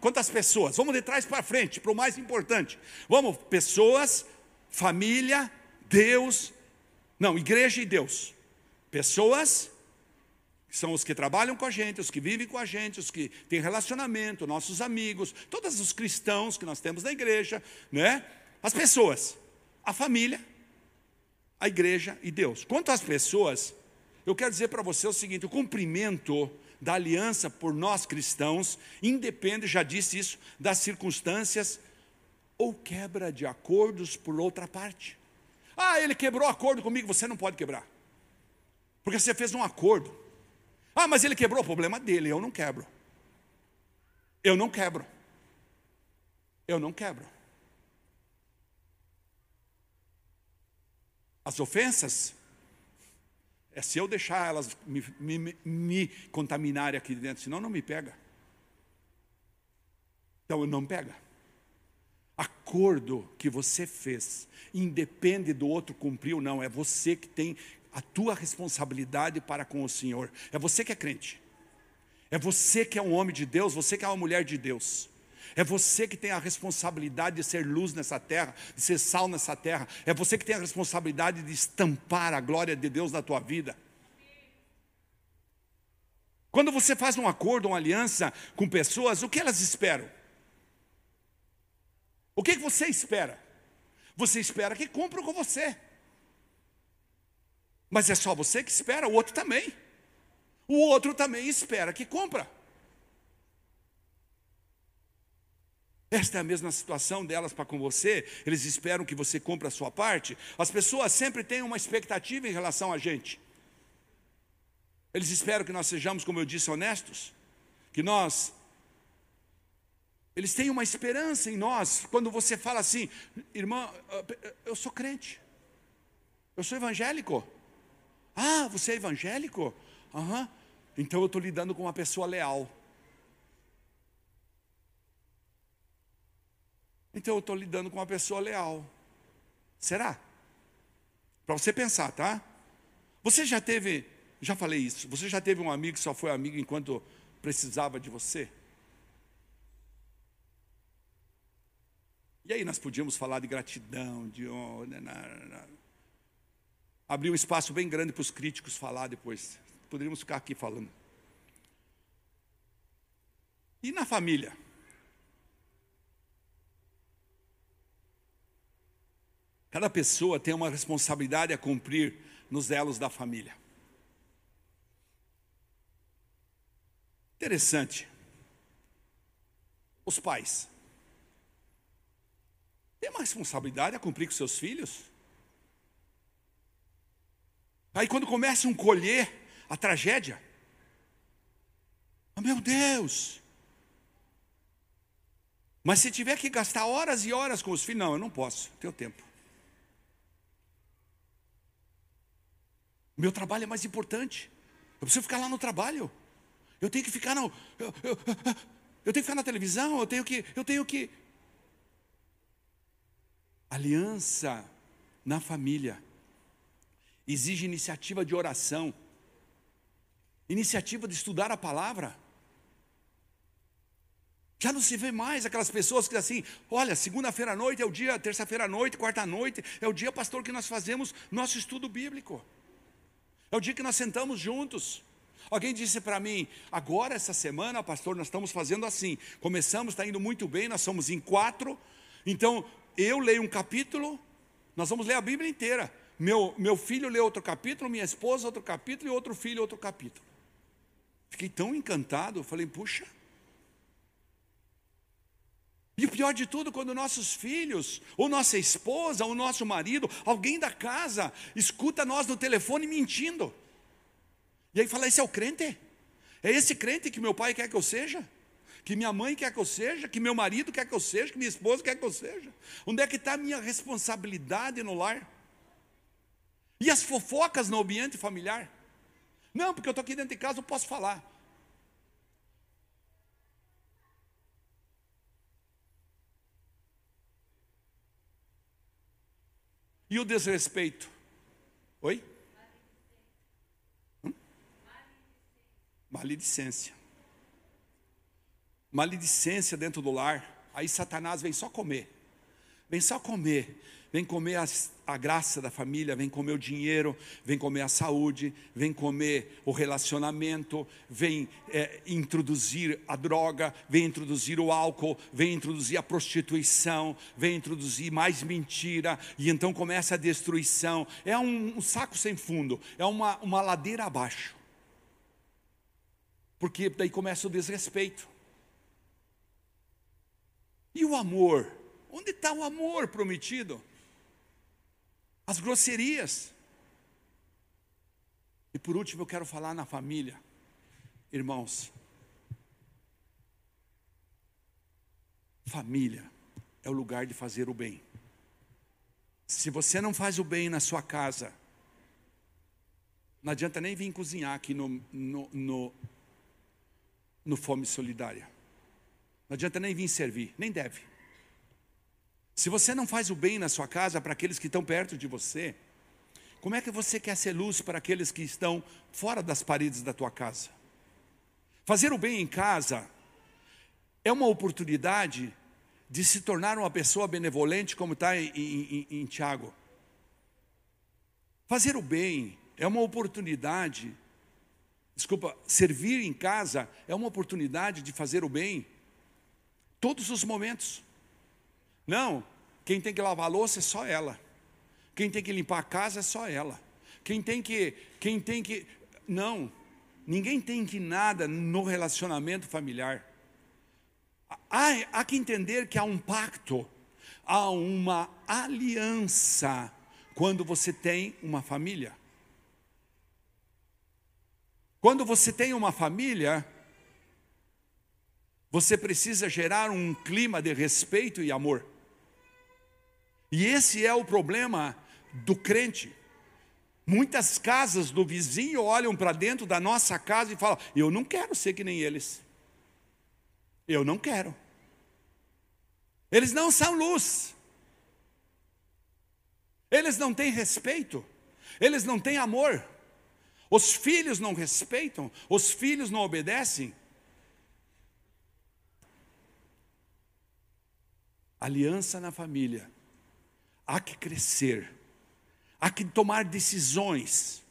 quantas pessoas. Vamos de trás para frente, para o mais importante. Vamos, pessoas, família, Deus. Não, igreja e Deus. Pessoas, são os que trabalham com a gente, os que vivem com a gente, os que têm relacionamento, nossos amigos, todos os cristãos que nós temos na igreja, né? As pessoas, a família, a igreja e Deus. Quanto às pessoas, eu quero dizer para você o seguinte: o cumprimento da aliança por nós cristãos independe, já disse isso, das circunstâncias ou quebra de acordos por outra parte. Ah, ele quebrou acordo comigo, você não pode quebrar. Porque você fez um acordo. Ah, mas ele quebrou o problema dele, eu não quebro. Eu não quebro. Eu não quebro. As ofensas é se eu deixar elas me, me, me contaminarem aqui dentro, senão não me pega. Então não pega. Acordo que você fez, independe do outro cumprir ou não, é você que tem a tua responsabilidade para com o Senhor. É você que é crente. É você que é um homem de Deus, você que é uma mulher de Deus. É você que tem a responsabilidade de ser luz nessa terra, de ser sal nessa terra. É você que tem a responsabilidade de estampar a glória de Deus na tua vida. Quando você faz um acordo, uma aliança com pessoas, o que elas esperam? O que você espera? Você espera que cumpram com você. Mas é só você que espera, o outro também. O outro também espera que cumpra. Esta é a mesma situação delas para com você. Eles esperam que você cumpra a sua parte. As pessoas sempre têm uma expectativa em relação a gente. Eles esperam que nós sejamos, como eu disse, honestos. Que nós. Eles têm uma esperança em nós. Quando você fala assim, irmã, eu sou crente. Eu sou evangélico. Ah, você é evangélico? Aham. Então eu estou lidando com uma pessoa leal. Então eu estou lidando com uma pessoa leal. Será? Para você pensar, tá? Você já teve, já falei isso, você já teve um amigo que só foi amigo enquanto precisava de você? E aí nós podíamos falar de gratidão, de abrir um espaço bem grande para os críticos falar depois. Poderíamos ficar aqui falando. E na família? Cada pessoa tem uma responsabilidade a cumprir nos elos da família. Interessante. Os pais têm uma responsabilidade a cumprir com seus filhos. Aí quando começam a colher a tragédia, oh, meu Deus! Mas se tiver que gastar horas e horas com os filhos, não, eu não posso, tenho tempo. Meu trabalho é mais importante. Eu preciso ficar lá no trabalho. Eu tenho que ficar no. Eu, eu, eu tenho que ficar na televisão, eu tenho que. Eu tenho que. Aliança na família exige iniciativa de oração, iniciativa de estudar a palavra. Já não se vê mais aquelas pessoas que assim, olha, segunda-feira à noite é o dia, terça-feira à noite, quarta à noite, é o dia, pastor, que nós fazemos nosso estudo bíblico. É o dia que nós sentamos juntos. Alguém disse para mim, agora essa semana, pastor, nós estamos fazendo assim. Começamos, está indo muito bem, nós somos em quatro. Então, eu leio um capítulo, nós vamos ler a Bíblia inteira. Meu, meu filho lê outro capítulo, minha esposa outro capítulo e outro filho outro capítulo. Fiquei tão encantado, falei, puxa, e o pior de tudo, quando nossos filhos, ou nossa esposa, ou nosso marido, alguém da casa, escuta nós no telefone mentindo. E aí fala: esse é o crente? É esse crente que meu pai quer que eu seja? que minha mãe quer que eu seja, que meu marido quer que eu seja, que minha esposa quer que eu seja? Onde é que está a minha responsabilidade no lar? E as fofocas no ambiente familiar? Não, porque eu estou aqui dentro de casa, eu posso falar. E o desrespeito? Oi? Hum? Maledicência. Maledicência dentro do lar. Aí Satanás vem só comer. Vem só comer vem comer a, a, graça da família, vem comer o dinheiro, vem comer a saúde, vem comer o relacionamento, vem é, introduzir a droga, vem introduzir o álcool, vem introduzir a prostituição, vem introduzir mais mentira, e então começa a destruição. É um, um saco sem fundo, é uma, uma ladeira abaixo. Porque daí começa o desrespeito. E o amor? Onde está o amor prometido? As grosserias. E por último, eu quero falar na família. Irmãos, família é o lugar de fazer o bem. Se você não faz o bem na sua casa, não adianta nem vir cozinhar aqui no, no, no, no Fome Solidária. Não adianta nem vir servir, nem deve. Se você não faz o bem na sua casa para aqueles que estão perto de você, como é que você quer ser luz para aqueles que estão fora das paredes da tua casa? Fazer o bem em casa é uma oportunidade de se tornar uma pessoa benevolente, como está em, em, em, Tiago. Fazer o bem é uma oportunidade, desculpa, servir em casa é uma oportunidade de fazer o bem todos os momentos. Não, quem tem que lavar a louça é só ela. Quem tem que limpar a casa é só ela. Quem tem que, quem tem que, não, ninguém tem que nada no relacionamento familiar. Há, há que entender que há um pacto, há uma aliança quando você tem uma família. Quando você tem uma família, você precisa gerar um clima de respeito e amor. E esse é o problema do crente. Muitas casas do vizinho olham para dentro da nossa casa e falam: Eu não quero ser que nem eles. Eu não quero. Eles não são luz. Eles não têm respeito. Eles não têm amor. Os filhos não respeitam. Os filhos não obedecem. Aliança na família há que crescer, há que tomar decisões.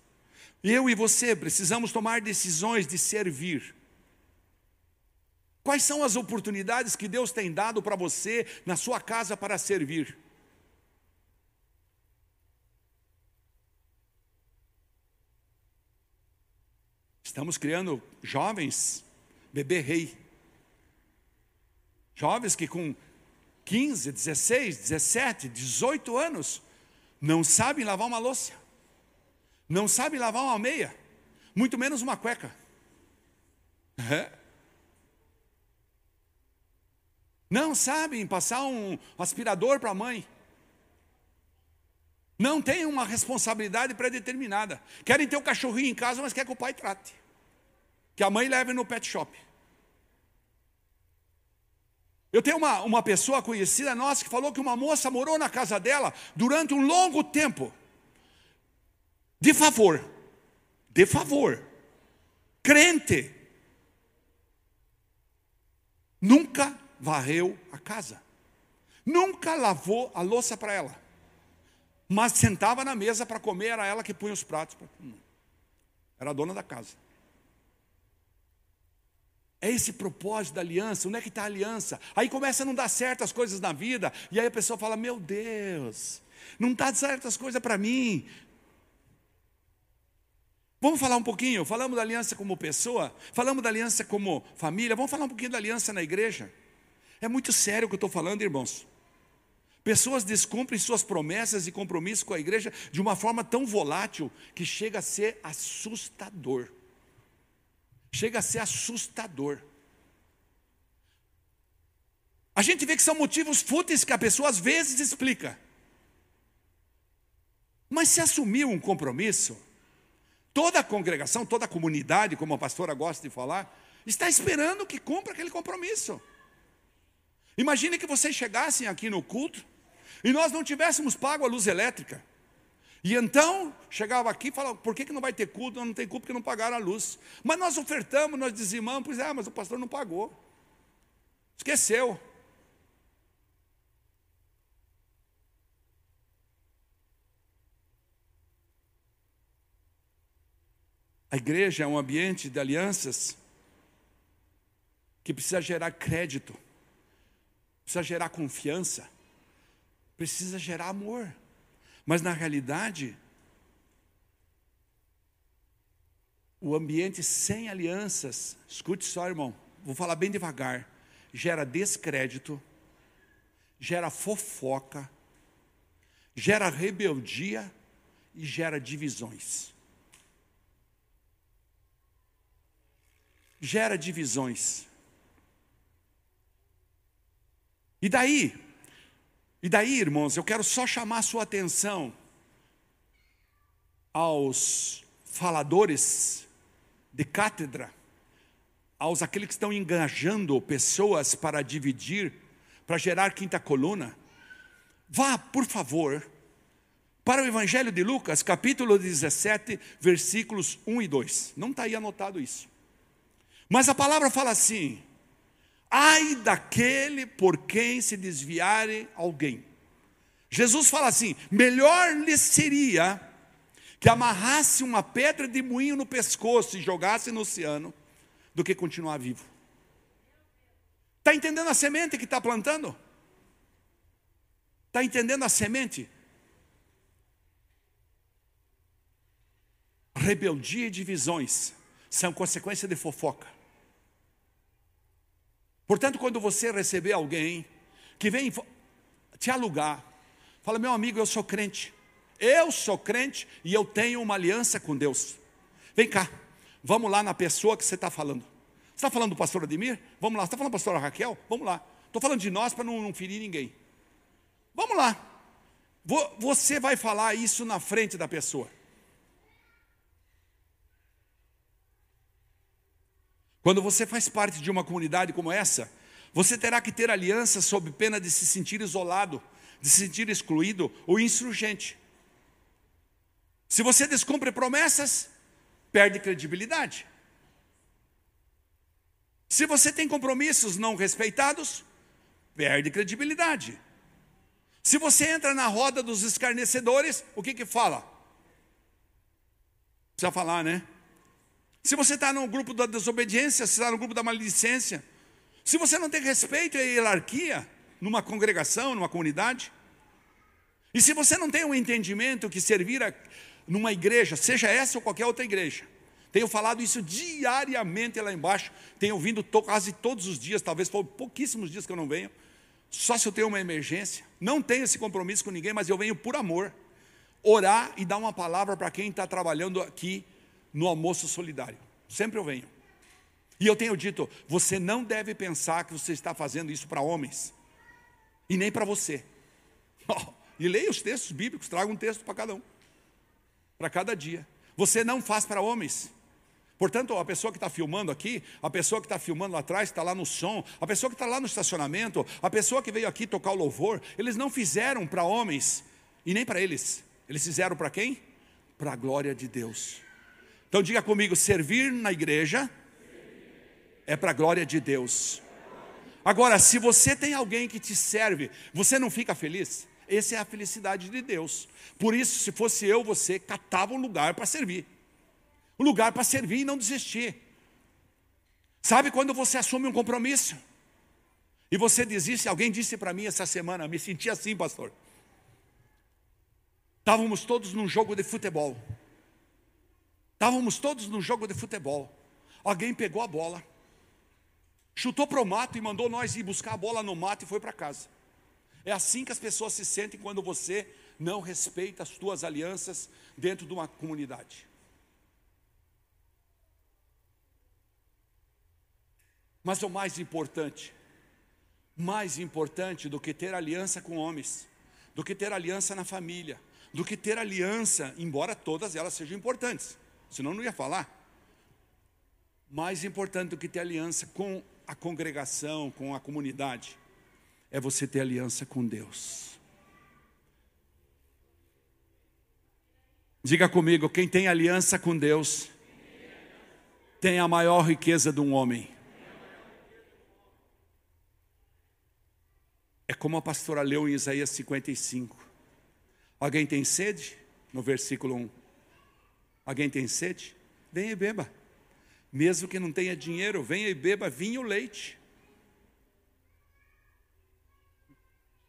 Eu e você precisamos tomar decisões de servir. Quais são as oportunidades que Deus tem dado para você na sua casa para servir? Estamos criando jovens, bebê rei. Jovens que com 15, 16, 17, 18 anos, não sabem lavar uma louça, não sabem lavar uma meia, muito menos uma cueca. É. Não sabem passar um aspirador para a mãe. Não tem uma responsabilidade pré-determinada. Querem ter o um cachorrinho em casa, mas quer que o pai trate. Que a mãe leve no pet shop. Eu tenho uma, uma pessoa conhecida nossa que falou que uma moça morou na casa dela durante um longo tempo. De favor. De favor. Crente. Nunca varreu a casa. Nunca lavou a louça para ela. Mas sentava na mesa para comer, era ela que punha os pratos. Era a dona da casa. É esse propósito da aliança. Onde é que está a aliança? Aí começa a não dar certo as coisas na vida. E aí a pessoa fala: Meu Deus, não está certo as coisas para mim. Vamos falar um pouquinho? Falamos da aliança como pessoa, falamos da aliança como família, vamos falar um pouquinho da aliança na igreja. É muito sério o que eu estou falando, irmãos. Pessoas descumprem suas promessas e compromissos com a igreja de uma forma tão volátil que chega a ser assustador chega a ser assustador. gente vê que são motivos fúteis que a pessoa às vezes explica. Mas se assumiu um compromisso, toda a congregação, toda a comunidade, como a pastora gosta de falar, está esperando que cumpra aquele compromisso. Imagine que vocês chegassem aqui no culto e nós não tivéssemos pago a luz elétrica. E então, chegava aqui e falava, por que, que não vai ter culto? Não tem culto porque não pagaram a luz. Mas nós ofertamos, nós dizimamos, pois é, mas o pastor não pagou. Esqueceu. A igreja é um ambiente de alianças que precisa gerar crédito, precisa gerar confiança, precisa gerar amor. Mas na realidade, o ambiente sem alianças, escute só, irmão, vou falar bem devagar, gera descrédito, gera fofoca, gera rebeldia e gera divisões. Gera divisões. E daí, e daí, irmãos, eu quero só chamar sua atenção aos faladores de cátedra, aos aqueles que estão engajando pessoas para dividir, para gerar quinta coluna. Vá, por favor, para o Evangelho de Lucas, capítulo 17, versículos 1 e 2. Não está aí anotado isso. Mas a palavra fala assim: ai daquele por quem se desviare alguém. Jesus fala assim: melhor lhe seria que amarrasse uma pedra de moinho no pescoço e jogasse no oceano, do que continuar vivo. Está entendendo a semente que está plantando? Está entendendo a semente? Rebeldia e divisões são consequência de fofoca. Portanto, quando você receber alguém que vem te alugar, fala: meu amigo, eu sou crente, eu sou crente e eu tenho uma aliança com Deus. Vem cá, vamos lá na pessoa que você está falando. Você está falando do pastor Ademir? Vamos lá. Você está falando da pastora Raquel? Vamos lá. Estou falando de nós para não, não ferir ninguém. Vamos lá. Você vai falar isso na frente da pessoa. Quando você faz parte de uma comunidade como essa, você terá que ter aliança sob pena de se sentir isolado, de se sentir excluído ou insurgente. Se você descumpre promessas, perde credibilidade. Se você tem compromissos não respeitados, perde credibilidade. Se você entra na roda dos escarnecedores, o que que fala? Precisa falar, né? Se você está no grupo da desobediência, se está no grupo da maledicência, se você não tem respeito e hierarquia numa congregação, numa comunidade, e se você não tem um entendimento que servir a, numa igreja, seja essa ou qualquer outra igreja, tenho falado isso diariamente lá embaixo, tenho vindo quase todos os dias, talvez for pouquíssimos dias que eu não venho, só se eu tenho uma emergência, não tenho esse compromisso com ninguém, mas eu venho por amor, orar e dar uma palavra para quem está trabalhando aqui no almoço solidário. Sempre eu venho. E eu tenho dito: você não deve pensar que você está fazendo isso para homens, e nem para você. E leia os textos bíblicos, traga um texto para cada um, para cada dia. Você não faz para homens. Portanto, a pessoa que está filmando aqui, a pessoa que está filmando lá atrás, está lá no som, a pessoa que está lá no estacionamento, a pessoa que veio aqui tocar o louvor, eles não fizeram para homens e nem para eles. Eles fizeram para quem? Para a glória de Deus. Então diga comigo: servir na igreja é para a glória de Deus. Agora, se você tem alguém que te serve, você não fica feliz? Essa é a felicidade de Deus. Por isso, se fosse eu, você catava um lugar para servir. Um lugar para servir e não desistir. Sabe quando você assume um compromisso? E você desiste, alguém disse para mim essa semana, me senti assim, pastor. Estávamos todos num jogo de futebol. Estávamos todos no jogo de futebol. Alguém pegou a bola, chutou para o mato e mandou nós ir buscar a bola no mato e foi para casa. É assim que as pessoas se sentem quando você não respeita as suas alianças dentro de uma comunidade. Mas o mais importante, mais importante do que ter aliança com homens, do que ter aliança na família, do que ter aliança, embora todas elas sejam importantes, senão não ia falar. Mais importante do que ter aliança com a congregação, com a comunidade, é você ter aliança com Deus. Diga comigo, quem tem aliança com Deus, tem a maior riqueza de um homem. É como a pastora leu em Isaías 55. Alguém tem sede? No versículo 1. Alguém tem sede? Venha e beba. Mesmo que não tenha dinheiro, venha e beba vinho ou leite.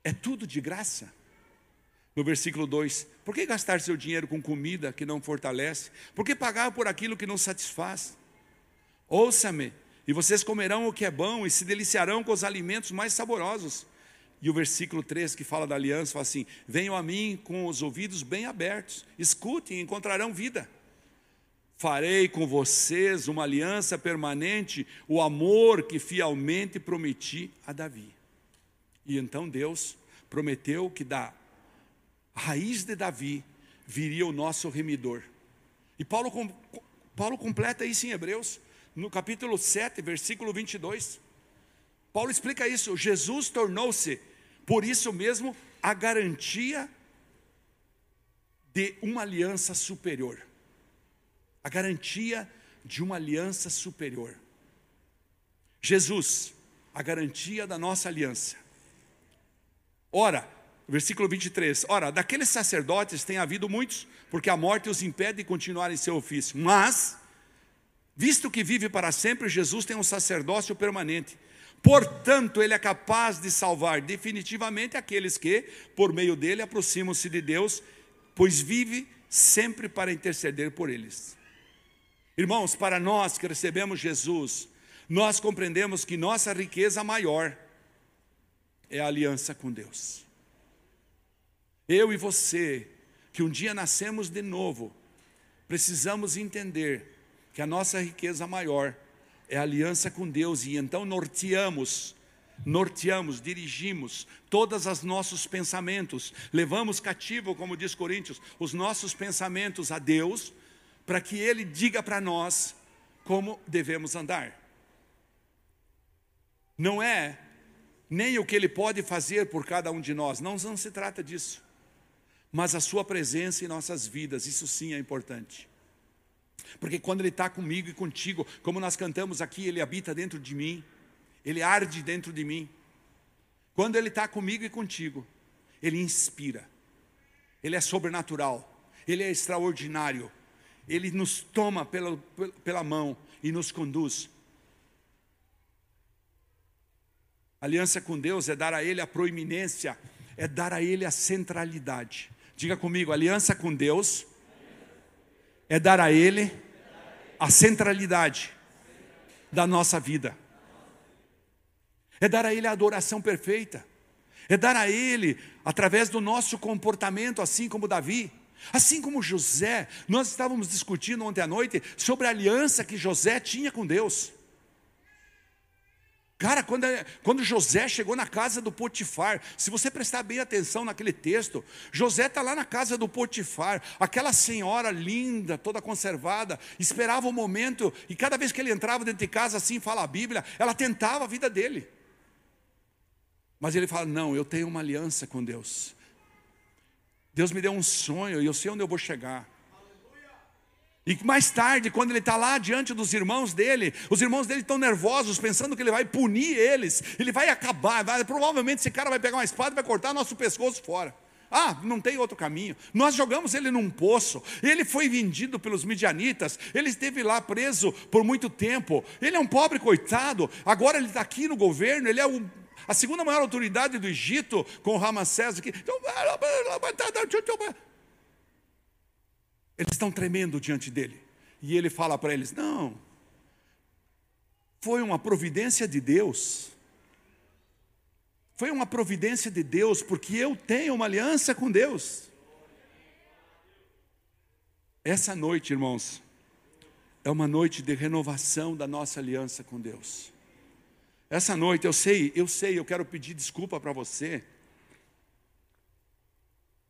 É tudo de graça. No versículo 2: Por que gastar seu dinheiro com comida que não fortalece? Por que pagar por aquilo que não satisfaz? Ouça-me, e vocês comerão o que é bom e se deliciarão com os alimentos mais saborosos. E o versículo 3 que fala da aliança fala assim: Venham a mim com os ouvidos bem abertos, escutem e encontrarão vida. Farei com vocês uma aliança permanente, o amor que fielmente prometi a Davi. E então Deus prometeu que da raiz de Davi viria o nosso remidor. E Paulo, Paulo completa isso em Hebreus, no capítulo 7, versículo 22. Paulo explica isso: Jesus tornou-se por isso mesmo, a garantia de uma aliança superior. A garantia de uma aliança superior. Jesus, a garantia da nossa aliança. Ora, versículo 23, ora, daqueles sacerdotes tem havido muitos, porque a morte os impede de continuar em seu ofício. Mas, visto que vive para sempre, Jesus tem um sacerdócio permanente Portanto, ele é capaz de salvar definitivamente aqueles que, por meio dele, aproximam-se de Deus, pois vive sempre para interceder por eles. Irmãos, para nós que recebemos Jesus, nós compreendemos que nossa riqueza maior é a aliança com Deus. Eu e você, que um dia nascemos de novo, precisamos entender que a nossa riqueza maior é aliança com Deus e então norteamos, norteamos, dirigimos todos os nossos pensamentos, levamos cativo, como diz Coríntios, os nossos pensamentos a Deus, para que Ele diga para nós como devemos andar. Não é nem o que Ele pode fazer por cada um de nós, não, não se trata disso, mas a Sua presença em nossas vidas, isso sim é importante. Porque quando Ele está comigo e contigo, como nós cantamos aqui, Ele habita dentro de mim, Ele arde dentro de mim. Quando Ele está comigo e contigo, Ele inspira, Ele é sobrenatural, Ele é extraordinário, Ele nos toma pela, pela mão e nos conduz. Aliança com Deus é dar a Ele a proeminência, é dar a Ele a centralidade. Diga comigo, aliança com Deus é dar a Ele a centralidade da nossa vida, é dar a Ele a adoração perfeita, é dar a Ele, através do nosso comportamento, assim como Davi, assim como José, nós estávamos discutindo ontem à noite sobre a aliança que José tinha com Deus. Cara, quando, quando José chegou na casa do Potifar, se você prestar bem atenção naquele texto, José está lá na casa do Potifar, aquela senhora linda, toda conservada, esperava o momento, e cada vez que ele entrava dentro de casa, assim fala a Bíblia, ela tentava a vida dele. Mas ele fala: Não, eu tenho uma aliança com Deus. Deus me deu um sonho e eu sei onde eu vou chegar. E mais tarde, quando ele está lá diante dos irmãos dele, os irmãos dele estão nervosos, pensando que ele vai punir eles, ele vai acabar, vai, provavelmente esse cara vai pegar uma espada e vai cortar nosso pescoço fora. Ah, não tem outro caminho. Nós jogamos ele num poço. Ele foi vendido pelos midianitas. Ele esteve lá preso por muito tempo. Ele é um pobre coitado. Agora ele está aqui no governo. Ele é o, a segunda maior autoridade do Egito com o Ramassés aqui. Então, eles estão tremendo diante dele. E ele fala para eles: Não, foi uma providência de Deus. Foi uma providência de Deus, porque eu tenho uma aliança com Deus. Essa noite, irmãos, é uma noite de renovação da nossa aliança com Deus. Essa noite eu sei, eu sei, eu quero pedir desculpa para você.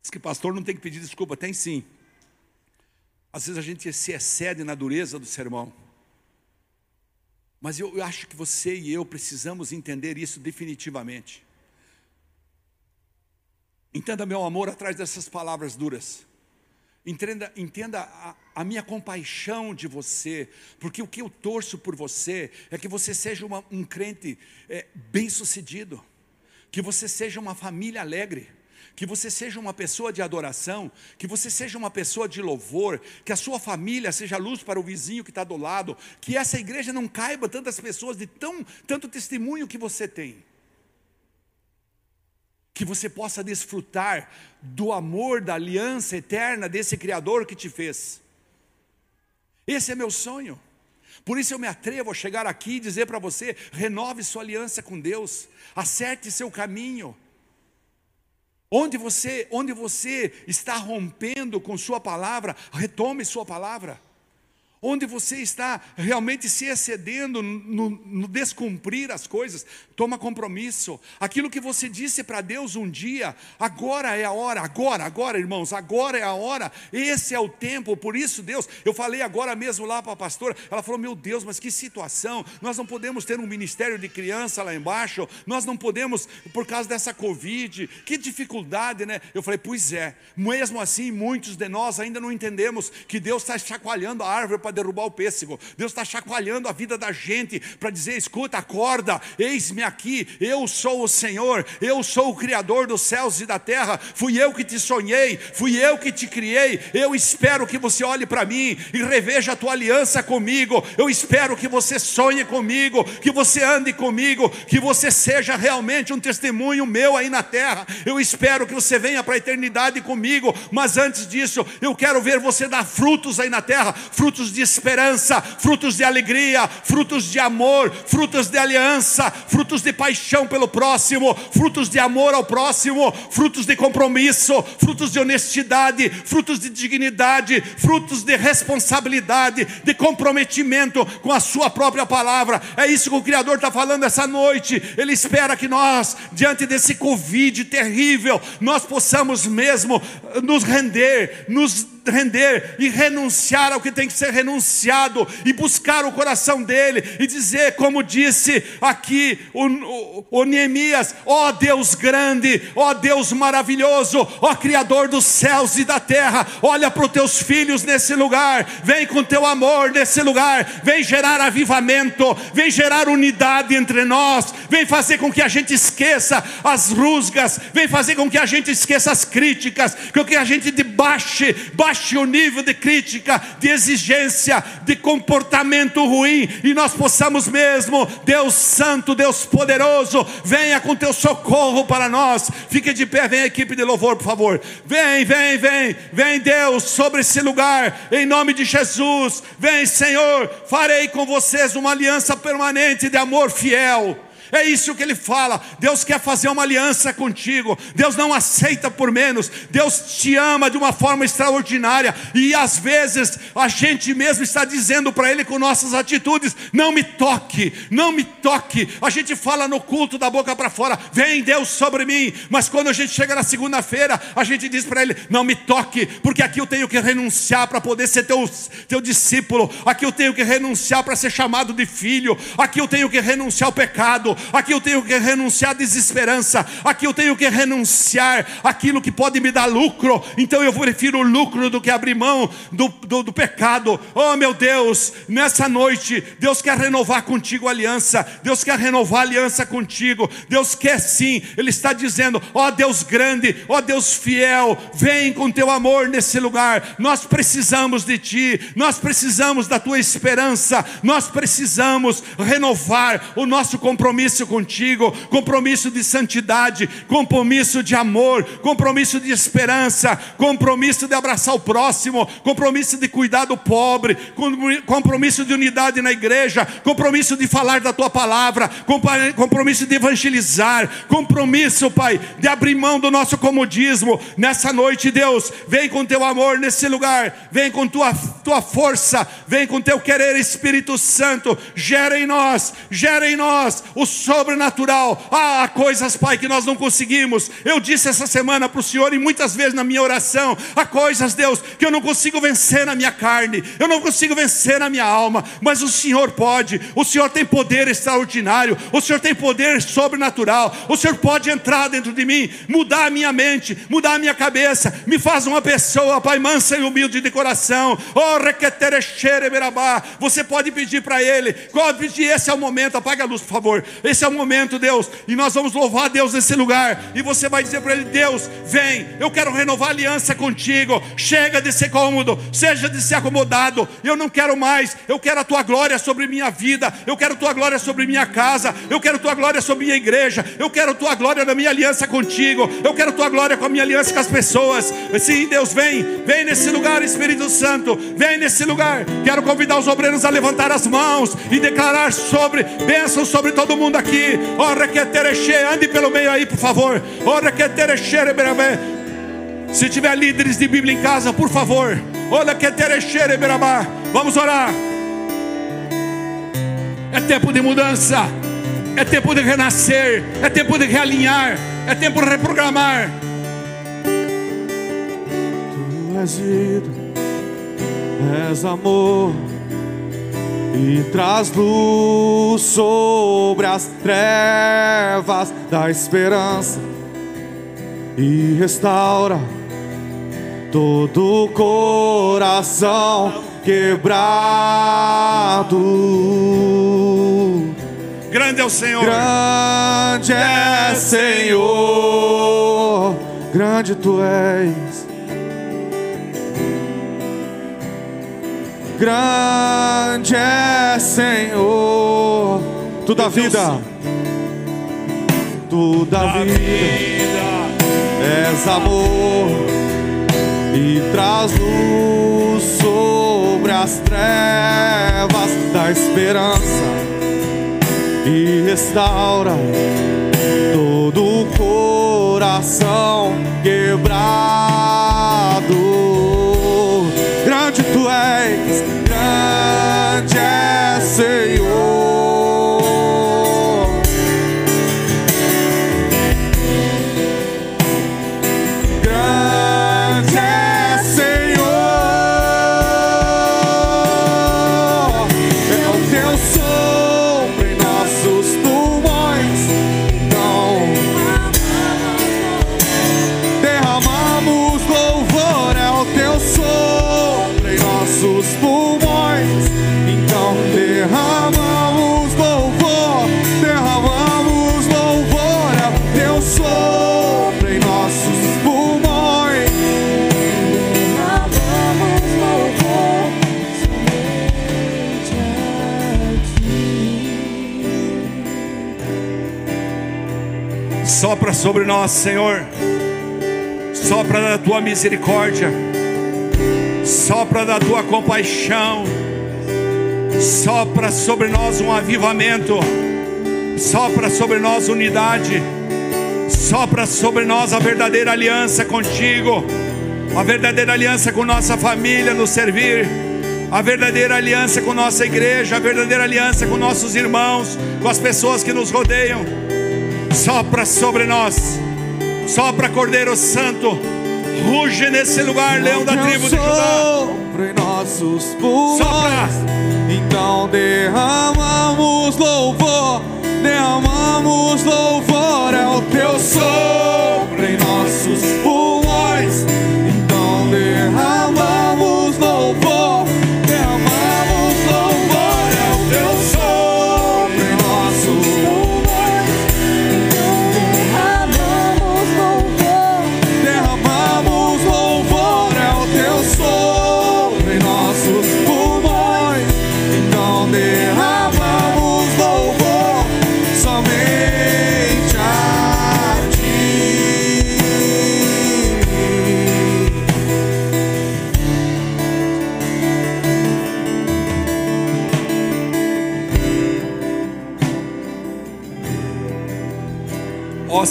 Diz que pastor não tem que pedir desculpa, tem sim. Às vezes a gente se excede na dureza do sermão. Mas eu acho que você e eu precisamos entender isso definitivamente. Entenda meu amor atrás dessas palavras duras. Entenda, entenda a, a, minha compaixão de você, porque o que eu torço por você é que você seja uma, um crente é, bem-sucedido, que você seja uma família alegre, que você seja uma pessoa de adoração, que você seja uma pessoa de louvor, que a sua família seja luz para o vizinho que está do lado, que essa igreja não caiba tantas pessoas de tão, tanto testemunho que você tem que você possa desfrutar do amor, da aliança eterna desse Criador que te fez. Esse é meu sonho. Por isso eu me atrevo a chegar aqui e dizer para você: renove sua aliança com Deus, acerte seu caminho. Onde você, onde você está rompendo com sua palavra, retome sua palavra onde você está realmente se excedendo no, no, descumprir as coisas, toma compromisso. Aquilo que você disse para Deus um dia, agora é a hora, agora, agora, irmãos, agora é a hora, esse é o tempo. Por isso, Deus, eu falei agora mesmo lá para a pastora, ela falou: Meu Deus, mas que situação, nós não podemos ter um ministério de criança lá embaixo, nós não podemos, por causa dessa Covid, que dificuldade, né? Eu falei: Pois é, mesmo assim, muitos de nós ainda não entendemos que Deus está chacoalhando a árvore para derrubar o pêssego. Deus está chacoalhando a vida da gente para dizer: escuta, acorda, eis-me aqui, eu sou o Senhor, eu sou o Criador dos céus e da terra, fui eu que te sonhei, fui eu que te criei. Eu espero que você olhe para mim e reveja a tua aliança comigo. Eu espero que você sonhe comigo, que você ande comigo, que você seja realmente um testemunho meu aí na terra. Eu espero que você venha para a eternidade comigo, mas antes disso, eu quero ver você dar frutos aí na terra, frutos de esperança, frutos de alegria, frutos de amor, frutos de aliança, frutos de paixão pelo próximo, frutos de amor ao próximo, frutos de compromisso, frutos de honestidade, frutos de dignidade, frutos de responsabilidade, de comprometimento com a Sua própria palavra. É isso que o Criador está falando essa noite. Ele espera que nós, diante desse Covid terrível, nós possamos mesmo nos render, nos render e renunciar ao que tem que ser renunciado e buscar o coração dele e dizer, como disse aqui o, o, o Neemias: ó oh Deus grande, ó oh Deus maravilhoso, ó oh Criador dos céus e da terra, olha para os teus filhos nesse lugar, vem com teu amor nesse lugar, vem gerar avivamento, vem gerar unidade entre nós, vem fazer com que a gente esqueça as rusgas, vem fazer com que a gente esqueça as críticas, com que a gente debaixe, baixe baixe o nível de crítica, de exigência, de comportamento ruim, e nós possamos mesmo, Deus Santo, Deus Poderoso, venha com teu socorro para nós. Fique de pé, vem a equipe de louvor, por favor. Vem, vem, vem, vem Deus sobre esse lugar, em nome de Jesus. Vem, Senhor, farei com vocês uma aliança permanente de amor fiel. É isso que ele fala. Deus quer fazer uma aliança contigo. Deus não aceita por menos. Deus te ama de uma forma extraordinária. E às vezes a gente mesmo está dizendo para Ele com nossas atitudes: Não me toque, não me toque. A gente fala no culto da boca para fora: Vem Deus sobre mim. Mas quando a gente chega na segunda-feira, a gente diz para Ele: Não me toque, porque aqui eu tenho que renunciar para poder ser teu, teu discípulo. Aqui eu tenho que renunciar para ser chamado de filho. Aqui eu tenho que renunciar ao pecado aqui eu tenho que renunciar à desesperança, aqui eu tenho que renunciar aquilo que pode me dar lucro, então eu prefiro o lucro do que abrir mão do, do, do pecado. Oh meu Deus, nessa noite, Deus quer renovar contigo a aliança, Deus quer renovar a aliança contigo, Deus quer sim, Ele está dizendo: ó oh, Deus grande, ó oh, Deus fiel, vem com teu amor nesse lugar, nós precisamos de Ti, nós precisamos da Tua esperança, nós precisamos renovar o nosso compromisso compromisso contigo, compromisso de santidade, compromisso de amor, compromisso de esperança, compromisso de abraçar o próximo, compromisso de cuidar do pobre, compromisso de unidade na igreja, compromisso de falar da tua palavra, compromisso de evangelizar, compromisso, Pai, de abrir mão do nosso comodismo. Nessa noite, Deus, vem com teu amor nesse lugar, vem com tua, tua força, vem com teu querer, Espírito Santo, gera em nós, gera em nós os sobrenatural. Ah, coisas, Pai, que nós não conseguimos. Eu disse essa semana para o Senhor e muitas vezes na minha oração: há coisas, Deus, que eu não consigo vencer na minha carne, eu não consigo vencer na minha alma, mas o Senhor pode. O Senhor tem poder extraordinário, o Senhor tem poder sobrenatural. O Senhor pode entrar dentro de mim, mudar a minha mente, mudar a minha cabeça, me faz uma pessoa, Pai, mansa e humilde de coração. Oh, você pode pedir para Ele, pode pedir, esse é o momento, apaga a luz, por favor. Esse é o momento, Deus, e nós vamos louvar Deus nesse lugar. E você vai dizer para Ele: Deus, vem, eu quero renovar aliança contigo. Chega de ser cômodo, seja de ser acomodado. Eu não quero mais, eu quero a tua glória sobre minha vida, eu quero a tua glória sobre minha casa, eu quero a tua glória sobre minha igreja, eu quero a tua glória na minha aliança contigo, eu quero a tua glória com a minha aliança com as pessoas. Sim, Deus, vem, vem nesse lugar, Espírito Santo, vem nesse lugar. Quero convidar os obreiros a levantar as mãos e declarar sobre bênçãos sobre todo mundo aqui. Ora que ande pelo meio aí, por favor. Ora que se tiver líderes de Bíblia em casa, por favor. Olha que Vamos orar. É tempo de mudança. É tempo de renascer. É tempo de realinhar. É tempo de reprogramar.
Tu és vida, és amor e traz luz sobre as trevas da esperança e restaura todo coração quebrado.
Grande é o Senhor,
grande é Senhor, grande tu és. Grande é Senhor, tu da vida, tu da vida, és amor e traz luz sobre as trevas da esperança e restaura todo o coração quebrado.
Nós, Senhor. Sopra da tua misericórdia. Sopra da tua compaixão. Sopra sobre nós um avivamento. Sopra sobre nós unidade. Sopra sobre nós a verdadeira aliança contigo. A verdadeira aliança com nossa família no servir. A verdadeira aliança com nossa igreja, a verdadeira aliança com nossos irmãos, com as pessoas que nos rodeiam. Sopra sobre nós. Sopra Cordeiro Santo. Ruge nesse lugar, leão da tribo de Judá.
Em nossos pulmões.
Sopra.
Então derramamos louvor, derramamos louvor, é o teu sopro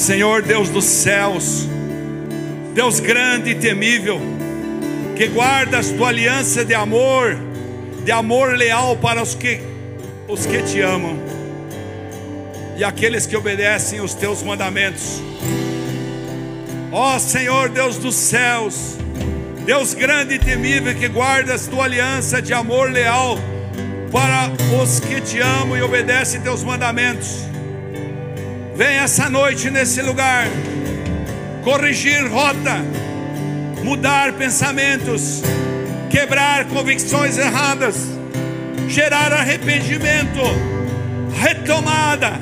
Senhor Deus dos céus, Deus grande e temível, que guardas tua aliança de amor, de amor leal para os que os que te amam. e aqueles que obedecem os teus mandamentos. Ó Senhor Deus dos céus, Deus grande e temível que guardas tua aliança de amor leal para os que te amam e obedecem teus mandamentos. Vem essa noite nesse lugar corrigir rota, mudar pensamentos, quebrar convicções erradas, gerar arrependimento, retomada.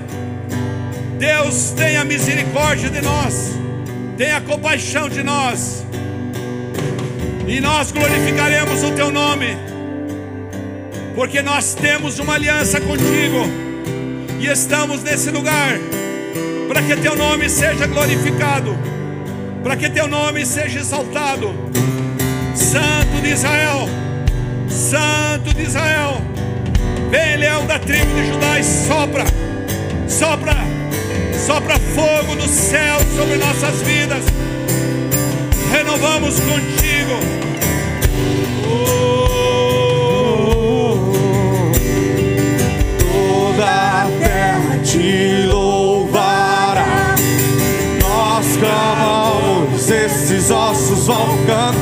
Deus tenha misericórdia de nós, tenha compaixão de nós, e nós glorificaremos o teu nome, porque nós temos uma aliança contigo e estamos nesse lugar para que teu nome seja glorificado, para que teu nome seja exaltado. Santo de Israel, Santo de Israel, vem leão da tribo de Judá e sopra, sopra, sopra fogo do céu sobre nossas vidas. Renovamos contigo.
Toda a terra te esses ossos vão cantar.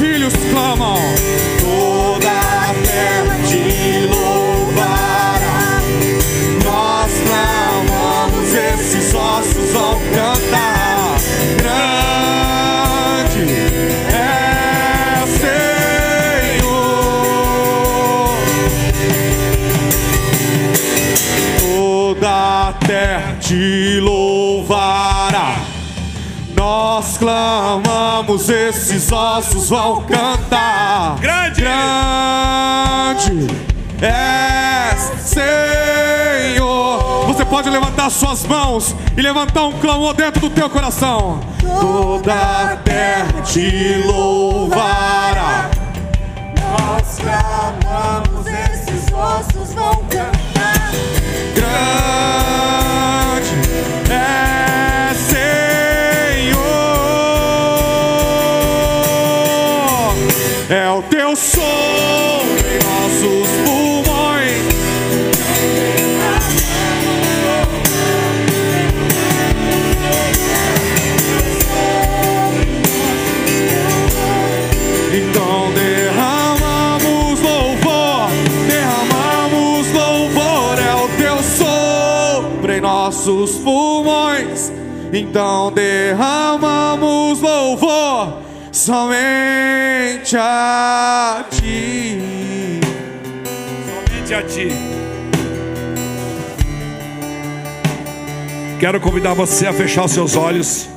Filhos esses ossos vão cantar. Grande!
Grande
é Senhor. Você pode levantar suas mãos e levantar um clamor dentro do teu coração. Toda a terra te louvará. Nossos pulmões. Então derramamos louvor somente a ti.
Somente a ti. Quero convidar você a fechar os seus olhos,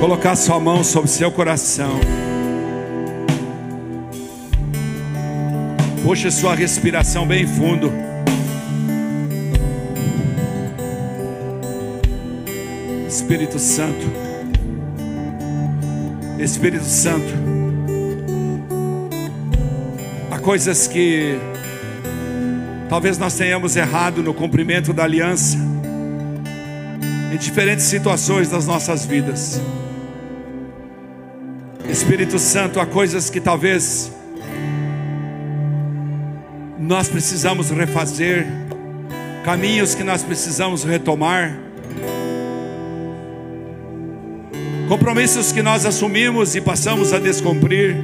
colocar sua mão sobre seu coração. Puxe sua respiração bem fundo. Espírito Santo. Espírito Santo. Há coisas que talvez nós tenhamos errado no cumprimento da aliança em diferentes situações das nossas vidas. Espírito Santo, há coisas que talvez nós precisamos refazer, caminhos que nós precisamos retomar, compromissos que nós assumimos e passamos a descumprir.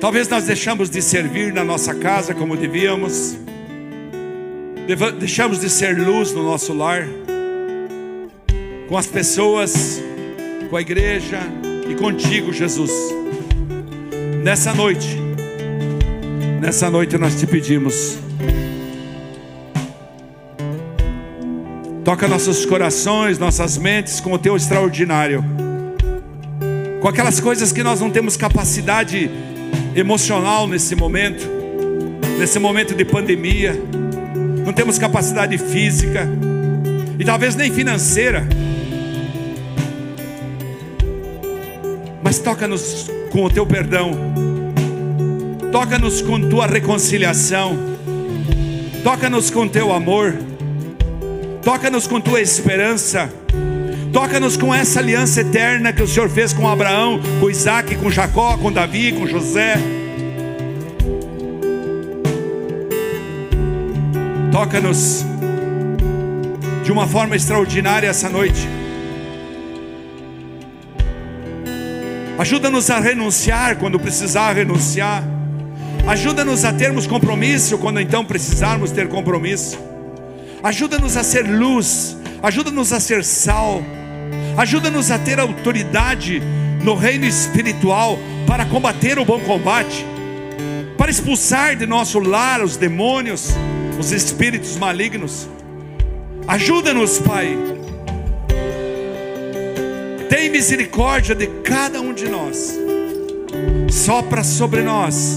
Talvez nós deixamos de servir na nossa casa como devíamos, deixamos de ser luz no nosso lar, com as pessoas, com a igreja e contigo, Jesus. Nessa noite, nessa noite nós te pedimos, toca nossos corações, nossas mentes com o teu extraordinário, com aquelas coisas que nós não temos capacidade emocional nesse momento, nesse momento de pandemia, não temos capacidade física, e talvez nem financeira, mas toca-nos com o teu perdão, toca-nos com tua reconciliação, toca-nos com teu amor, toca-nos com tua esperança. Toca-nos com essa aliança eterna que o Senhor fez com Abraão, com Isaac, com Jacó, com Davi, com José. Toca-nos de uma forma extraordinária essa noite. Ajuda-nos a renunciar quando precisar renunciar. Ajuda-nos a termos compromisso quando então precisarmos ter compromisso. Ajuda-nos a ser luz, ajuda-nos a ser sal. Ajuda-nos a ter autoridade no reino espiritual para combater o bom combate, para expulsar de nosso lar os demônios, os espíritos malignos. Ajuda-nos, Pai. Tem misericórdia de cada um de nós. Sopra sobre nós.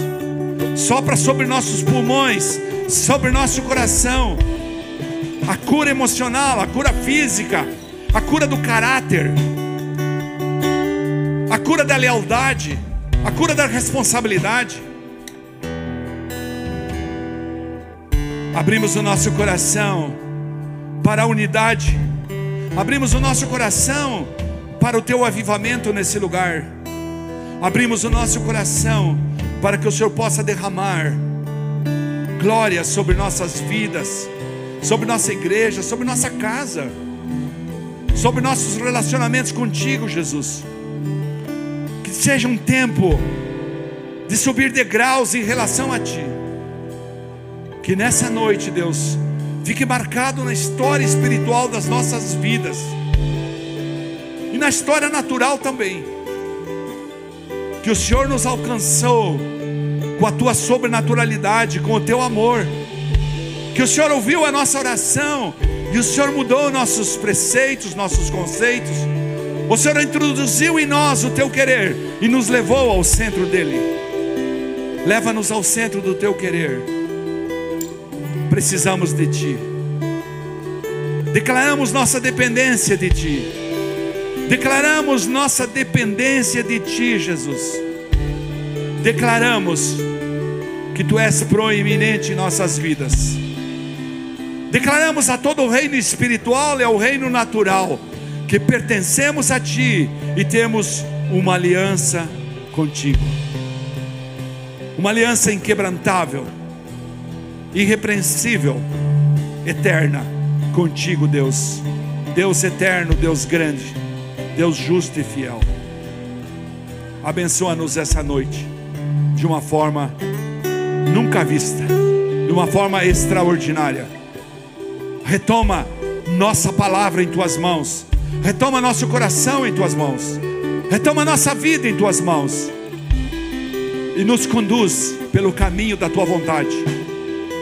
Sopra sobre nossos pulmões, sobre nosso coração. A cura emocional, a cura física, a cura do caráter, a cura da lealdade, a cura da responsabilidade. Abrimos o nosso coração para a unidade, abrimos o nosso coração para o teu avivamento nesse lugar, abrimos o nosso coração para que o Senhor possa derramar glória sobre nossas vidas, sobre nossa igreja, sobre nossa casa, sobre nossos relacionamentos contigo, Jesus. Que seja um tempo de subir degraus em relação a Ti. Que nessa noite, Deus, fique marcado na história espiritual das nossas vidas e na história natural também. Que o Senhor nos alcançou com a tua sobrenaturalidade, com o teu amor. Que o Senhor ouviu a nossa oração e o Senhor mudou nossos preceitos, nossos conceitos. O Senhor introduziu em nós o teu querer e nos levou ao centro dele. Leva-nos ao centro do teu querer precisamos de Ti. Declaramos nossa dependência de Ti. Declaramos nossa dependência de Ti, Jesus. Declaramos que Tu és proeminente em nossas vidas. Declaramos a todo o reino espiritual e ao reino natural que pertencemos a Ti e temos uma aliança contigo. Uma aliança inquebrantável irrepreensível, eterna, contigo, Deus. Deus eterno, Deus grande, Deus justo e fiel. Abençoa-nos essa noite de uma forma nunca vista, de uma forma extraordinária. Retoma nossa palavra em tuas mãos, retoma nosso coração em tuas mãos, retoma nossa vida em tuas mãos e nos conduz pelo caminho da tua vontade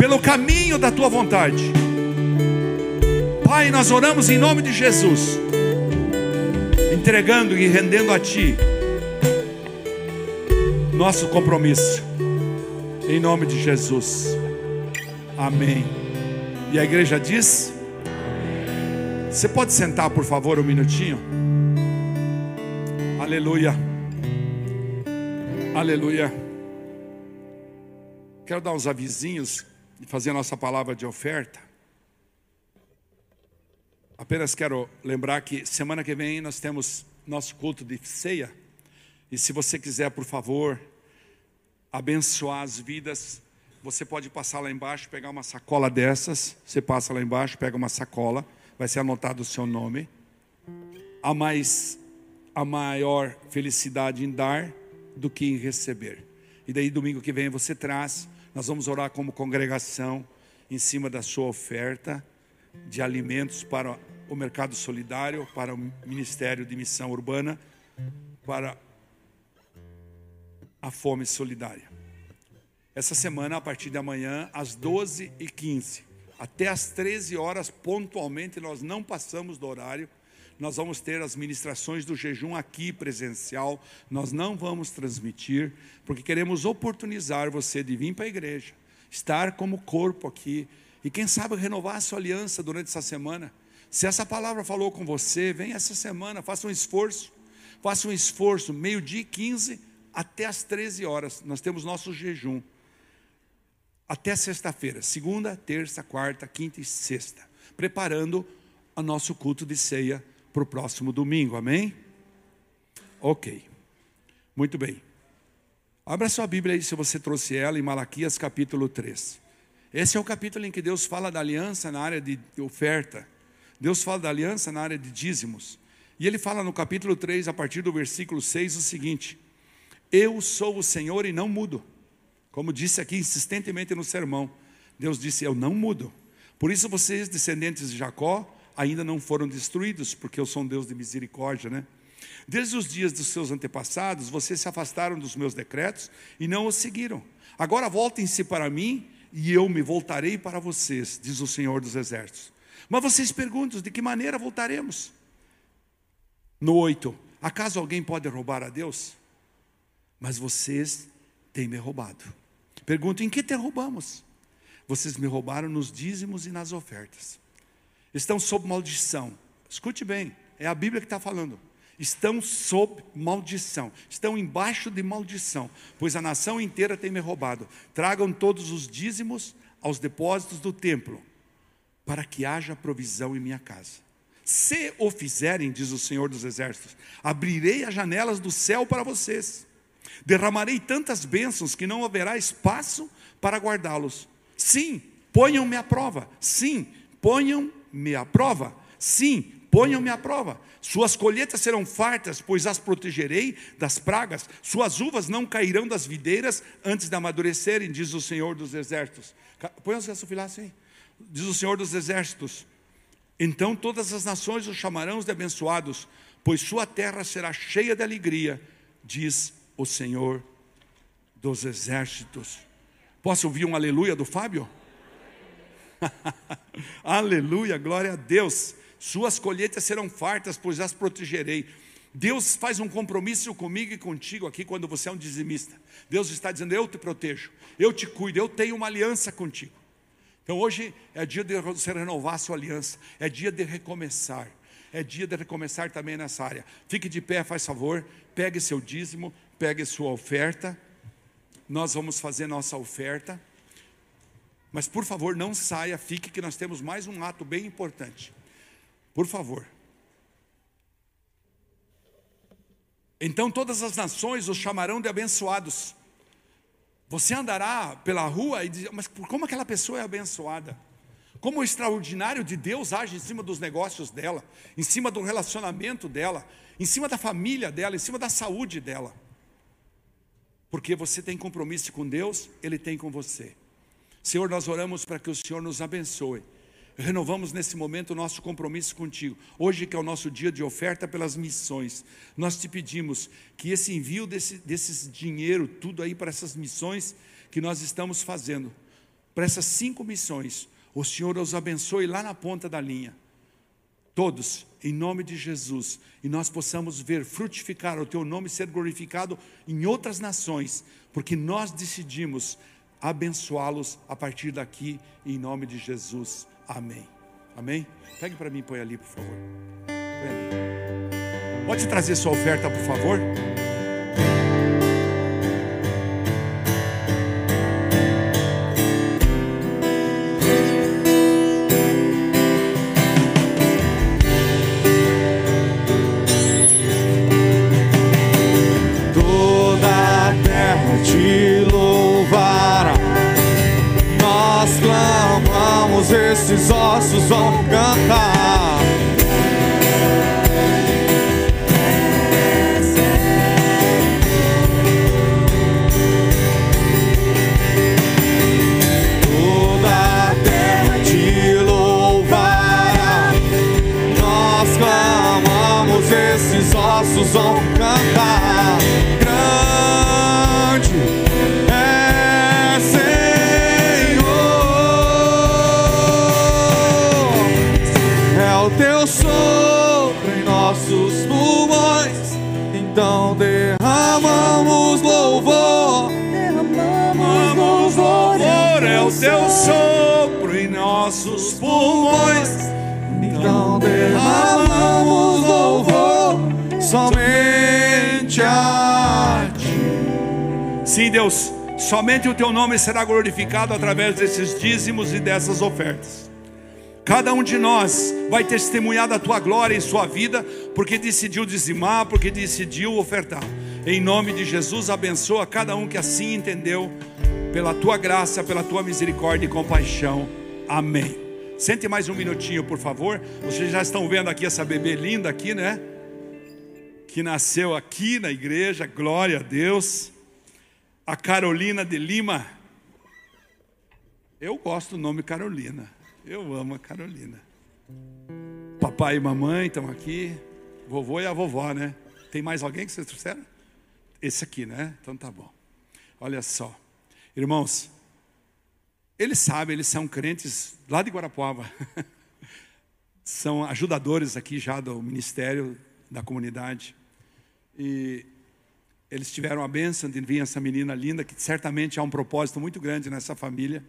pelo caminho da tua vontade. Pai, nós oramos em nome de Jesus, entregando e rendendo a Ti nosso compromisso, em nome de Jesus. Amém. E a igreja diz: Você pode sentar, por favor, um minutinho? Aleluia. Aleluia. Quero dar uns avisinhos de fazer a nossa palavra de oferta, apenas quero lembrar que semana que vem nós temos nosso culto de ceia. E se você quiser, por favor, abençoar as vidas, você pode passar lá embaixo, pegar uma sacola dessas. Você passa lá embaixo, pega uma sacola, vai ser anotado o seu nome. Há mais, a maior felicidade em dar do que em receber. E daí domingo que vem você traz nós vamos orar como congregação em cima da sua oferta de alimentos para o mercado solidário, para o Ministério de Missão Urbana, para a fome solidária. Essa semana, a partir de amanhã, às 12h15, até às 13 horas, pontualmente, nós não passamos do horário nós vamos ter as ministrações do jejum aqui presencial, nós não vamos transmitir, porque queremos oportunizar você de vir para a igreja, estar como corpo aqui E quem sabe renovar a sua aliança durante essa semana. Se essa palavra falou com você, vem essa semana, faça um esforço. Faça um esforço, meio-dia e 15 até as 13 horas. Nós temos nosso jejum. Até sexta-feira, segunda, terça, quarta, quinta e sexta. Preparando o nosso culto de ceia para o próximo domingo, amém? Ok, muito bem. Abra sua Bíblia aí se você trouxe ela em Malaquias capítulo 3. Esse é o capítulo em que Deus fala da aliança na área de oferta. Deus fala da aliança na área de dízimos. E ele fala no capítulo 3, a partir do versículo 6, o seguinte: Eu sou o Senhor e não mudo. Como disse aqui insistentemente no sermão, Deus disse: Eu não mudo. Por isso vocês, descendentes de Jacó, ainda não foram destruídos, porque eu sou um Deus de misericórdia, né? Desde os dias dos seus antepassados, vocês se afastaram dos meus decretos e não os seguiram. Agora voltem-se para mim e eu me voltarei para vocês, diz o Senhor dos Exércitos. Mas vocês perguntam: de que maneira voltaremos? No 8: Acaso alguém pode roubar a Deus? Mas vocês têm me roubado. Pergunto: em que te roubamos? Vocês me roubaram nos dízimos e nas ofertas. Estão sob maldição. Escute bem, é a Bíblia que está falando. Estão sob maldição, estão embaixo de maldição, pois a nação inteira tem me roubado. Tragam todos os dízimos aos depósitos do templo, para que haja provisão em minha casa. Se o fizerem, diz o Senhor dos Exércitos, abrirei as janelas do céu para vocês, derramarei tantas bênçãos que não haverá espaço para guardá-los. Sim, ponham-me à prova. Sim, ponham-me à prova. Sim, ponham-me à prova. Suas colheitas serão fartas, pois as protegerei das pragas. Suas uvas não cairão das videiras antes de amadurecerem, diz o Senhor dos Exércitos. Põe os gasofilaços aí. Diz o Senhor dos Exércitos. Então todas as nações os chamarão de abençoados, pois sua terra será cheia de alegria, diz o Senhor dos Exércitos. Posso ouvir um aleluia do Fábio? aleluia, glória a Deus. Suas colheitas serão fartas, pois as protegerei. Deus faz um compromisso comigo e contigo aqui quando você é um dizimista. Deus está dizendo: Eu te protejo, eu te cuido, eu tenho uma aliança contigo. Então hoje é dia de você renovar a sua aliança, é dia de recomeçar, é dia de recomeçar também nessa área. Fique de pé, faz favor, pegue seu dízimo, pegue sua oferta. Nós vamos fazer nossa oferta. Mas por favor, não saia, fique que nós temos mais um ato bem importante. Por favor. Então todas as nações os chamarão de abençoados. Você andará pela rua e diz, mas como aquela pessoa é abençoada? Como o extraordinário de Deus age em cima dos negócios dela, em cima do relacionamento dela, em cima da família dela, em cima da saúde dela. Porque você tem compromisso com Deus, Ele tem com você. Senhor, nós oramos para que o Senhor nos abençoe. Renovamos nesse momento o nosso compromisso contigo. Hoje, que é o nosso dia de oferta pelas missões, nós te pedimos que esse envio desse, desses dinheiro, tudo aí para essas missões que nós estamos fazendo, para essas cinco missões, o Senhor os abençoe lá na ponta da linha. Todos, em nome de Jesus, e nós possamos ver frutificar o teu nome ser glorificado em outras nações, porque nós decidimos abençoá-los a partir daqui, em nome de Jesus. Amém. Amém? Pegue para mim, põe ali, por favor. Pode trazer sua oferta, por favor?
Esses ossos vão cantar. Derramamos louvor somente a ti.
Sim, Deus, somente o teu nome será glorificado através desses dízimos e dessas ofertas. Cada um de nós vai testemunhar da tua glória em sua vida, porque decidiu dizimar, porque decidiu ofertar. Em nome de Jesus, abençoa cada um que assim entendeu, pela tua graça, pela tua misericórdia e compaixão. Amém. Sente mais um minutinho, por favor. Vocês já estão vendo aqui essa bebê linda aqui, né? Que nasceu aqui na igreja, glória a Deus. A Carolina de Lima. Eu gosto do nome Carolina. Eu amo a Carolina. Papai e mamãe estão aqui. Vovô e a vovó, né? Tem mais alguém que vocês trouxeram? Esse aqui, né? Então tá bom. Olha só. Irmãos, eles sabem, eles são crentes lá de Guarapuava. são ajudadores aqui já do ministério da comunidade. E eles tiveram a bênção de vir essa menina linda, que certamente há um propósito muito grande nessa família,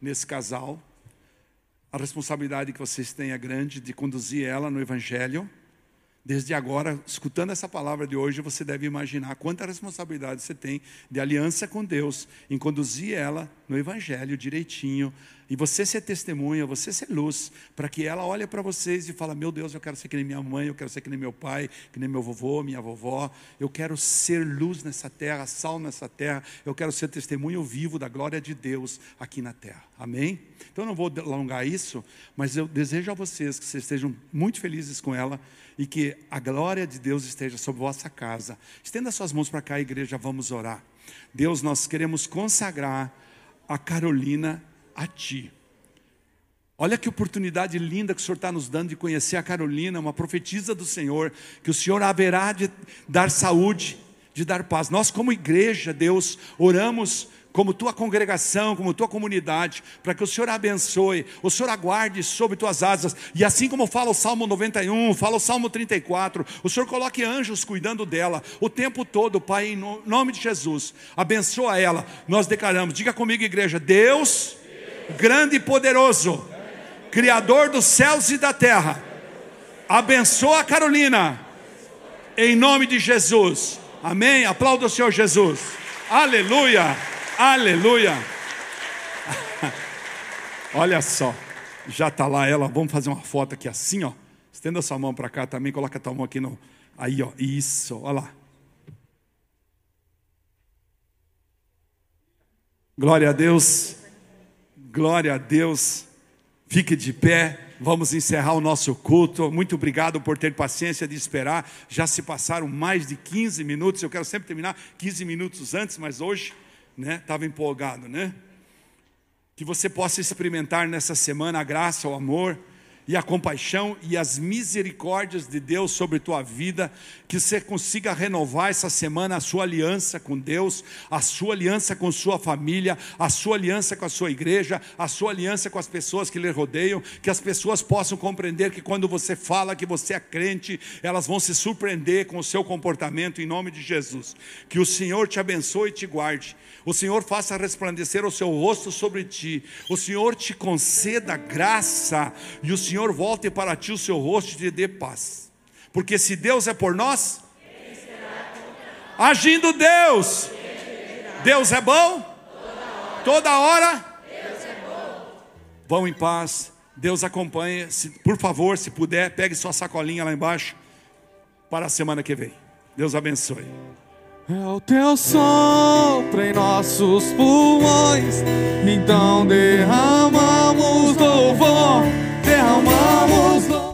nesse casal. A responsabilidade que vocês têm é grande de conduzir ela no Evangelho. Desde agora, escutando essa palavra de hoje, você deve imaginar quanta responsabilidade você tem de aliança com Deus, em conduzir ela no Evangelho direitinho, e você ser testemunha, você ser luz, para que ela olhe para vocês e fale: Meu Deus, eu quero ser que nem minha mãe, eu quero ser que nem meu pai, que nem meu vovô, minha vovó. Eu quero ser luz nessa terra, sal nessa terra. Eu quero ser testemunho vivo da glória de Deus aqui na terra. Amém? Então eu não vou alongar isso, mas eu desejo a vocês que vocês estejam muito felizes com ela e que a glória de Deus esteja sobre vossa casa. Estenda suas mãos para cá, igreja, vamos orar. Deus, nós queremos consagrar a Carolina a ti. Olha que oportunidade linda que o Senhor está nos dando de conhecer a Carolina, uma profetisa do Senhor, que o Senhor haverá de dar saúde, de dar paz. Nós, como igreja, Deus, oramos como tua congregação, como tua comunidade, para que o Senhor abençoe, o Senhor aguarde sobre tuas asas, e assim como fala o Salmo 91, fala o Salmo 34, o Senhor coloque anjos cuidando dela o tempo todo, Pai, em nome de Jesus, abençoa ela. Nós declaramos, diga comigo, igreja, Deus, grande e poderoso, Criador dos céus e da terra, abençoa a Carolina, em nome de Jesus, amém. Aplauda o Senhor Jesus, aleluia. Aleluia! Olha só, já está lá ela. Vamos fazer uma foto aqui assim, ó. Estenda sua mão para cá também, coloca a tua mão aqui no. Aí, ó. Isso, olha lá. Glória a Deus. Glória a Deus. Fique de pé. Vamos encerrar o nosso culto. Muito obrigado por ter paciência de esperar. Já se passaram mais de 15 minutos. Eu quero sempre terminar 15 minutos antes, mas hoje né? Estava empolgado, né? Que você possa experimentar nessa semana a graça, o amor e a compaixão e as misericórdias de Deus sobre tua vida, que você consiga renovar essa semana a sua aliança com Deus, a sua aliança com sua família, a sua aliança com a sua igreja, a sua aliança com as pessoas que lhe rodeiam, que as pessoas possam compreender que quando você fala que você é crente, elas vão se surpreender com o seu comportamento em nome de Jesus. Que o Senhor te abençoe e te guarde. O Senhor faça resplandecer o seu rosto sobre ti. O Senhor te conceda graça e o Senhor Senhor volte para ti o seu rosto e te dê paz. Porque se Deus é por nós, agindo Deus, Deus é bom, toda hora, vão em paz. Deus acompanha. por favor, se puder, pegue sua sacolinha lá embaixo para a semana que vem. Deus abençoe.
É o teu sopro em nossos pulmões, então derramamos louvor derramamos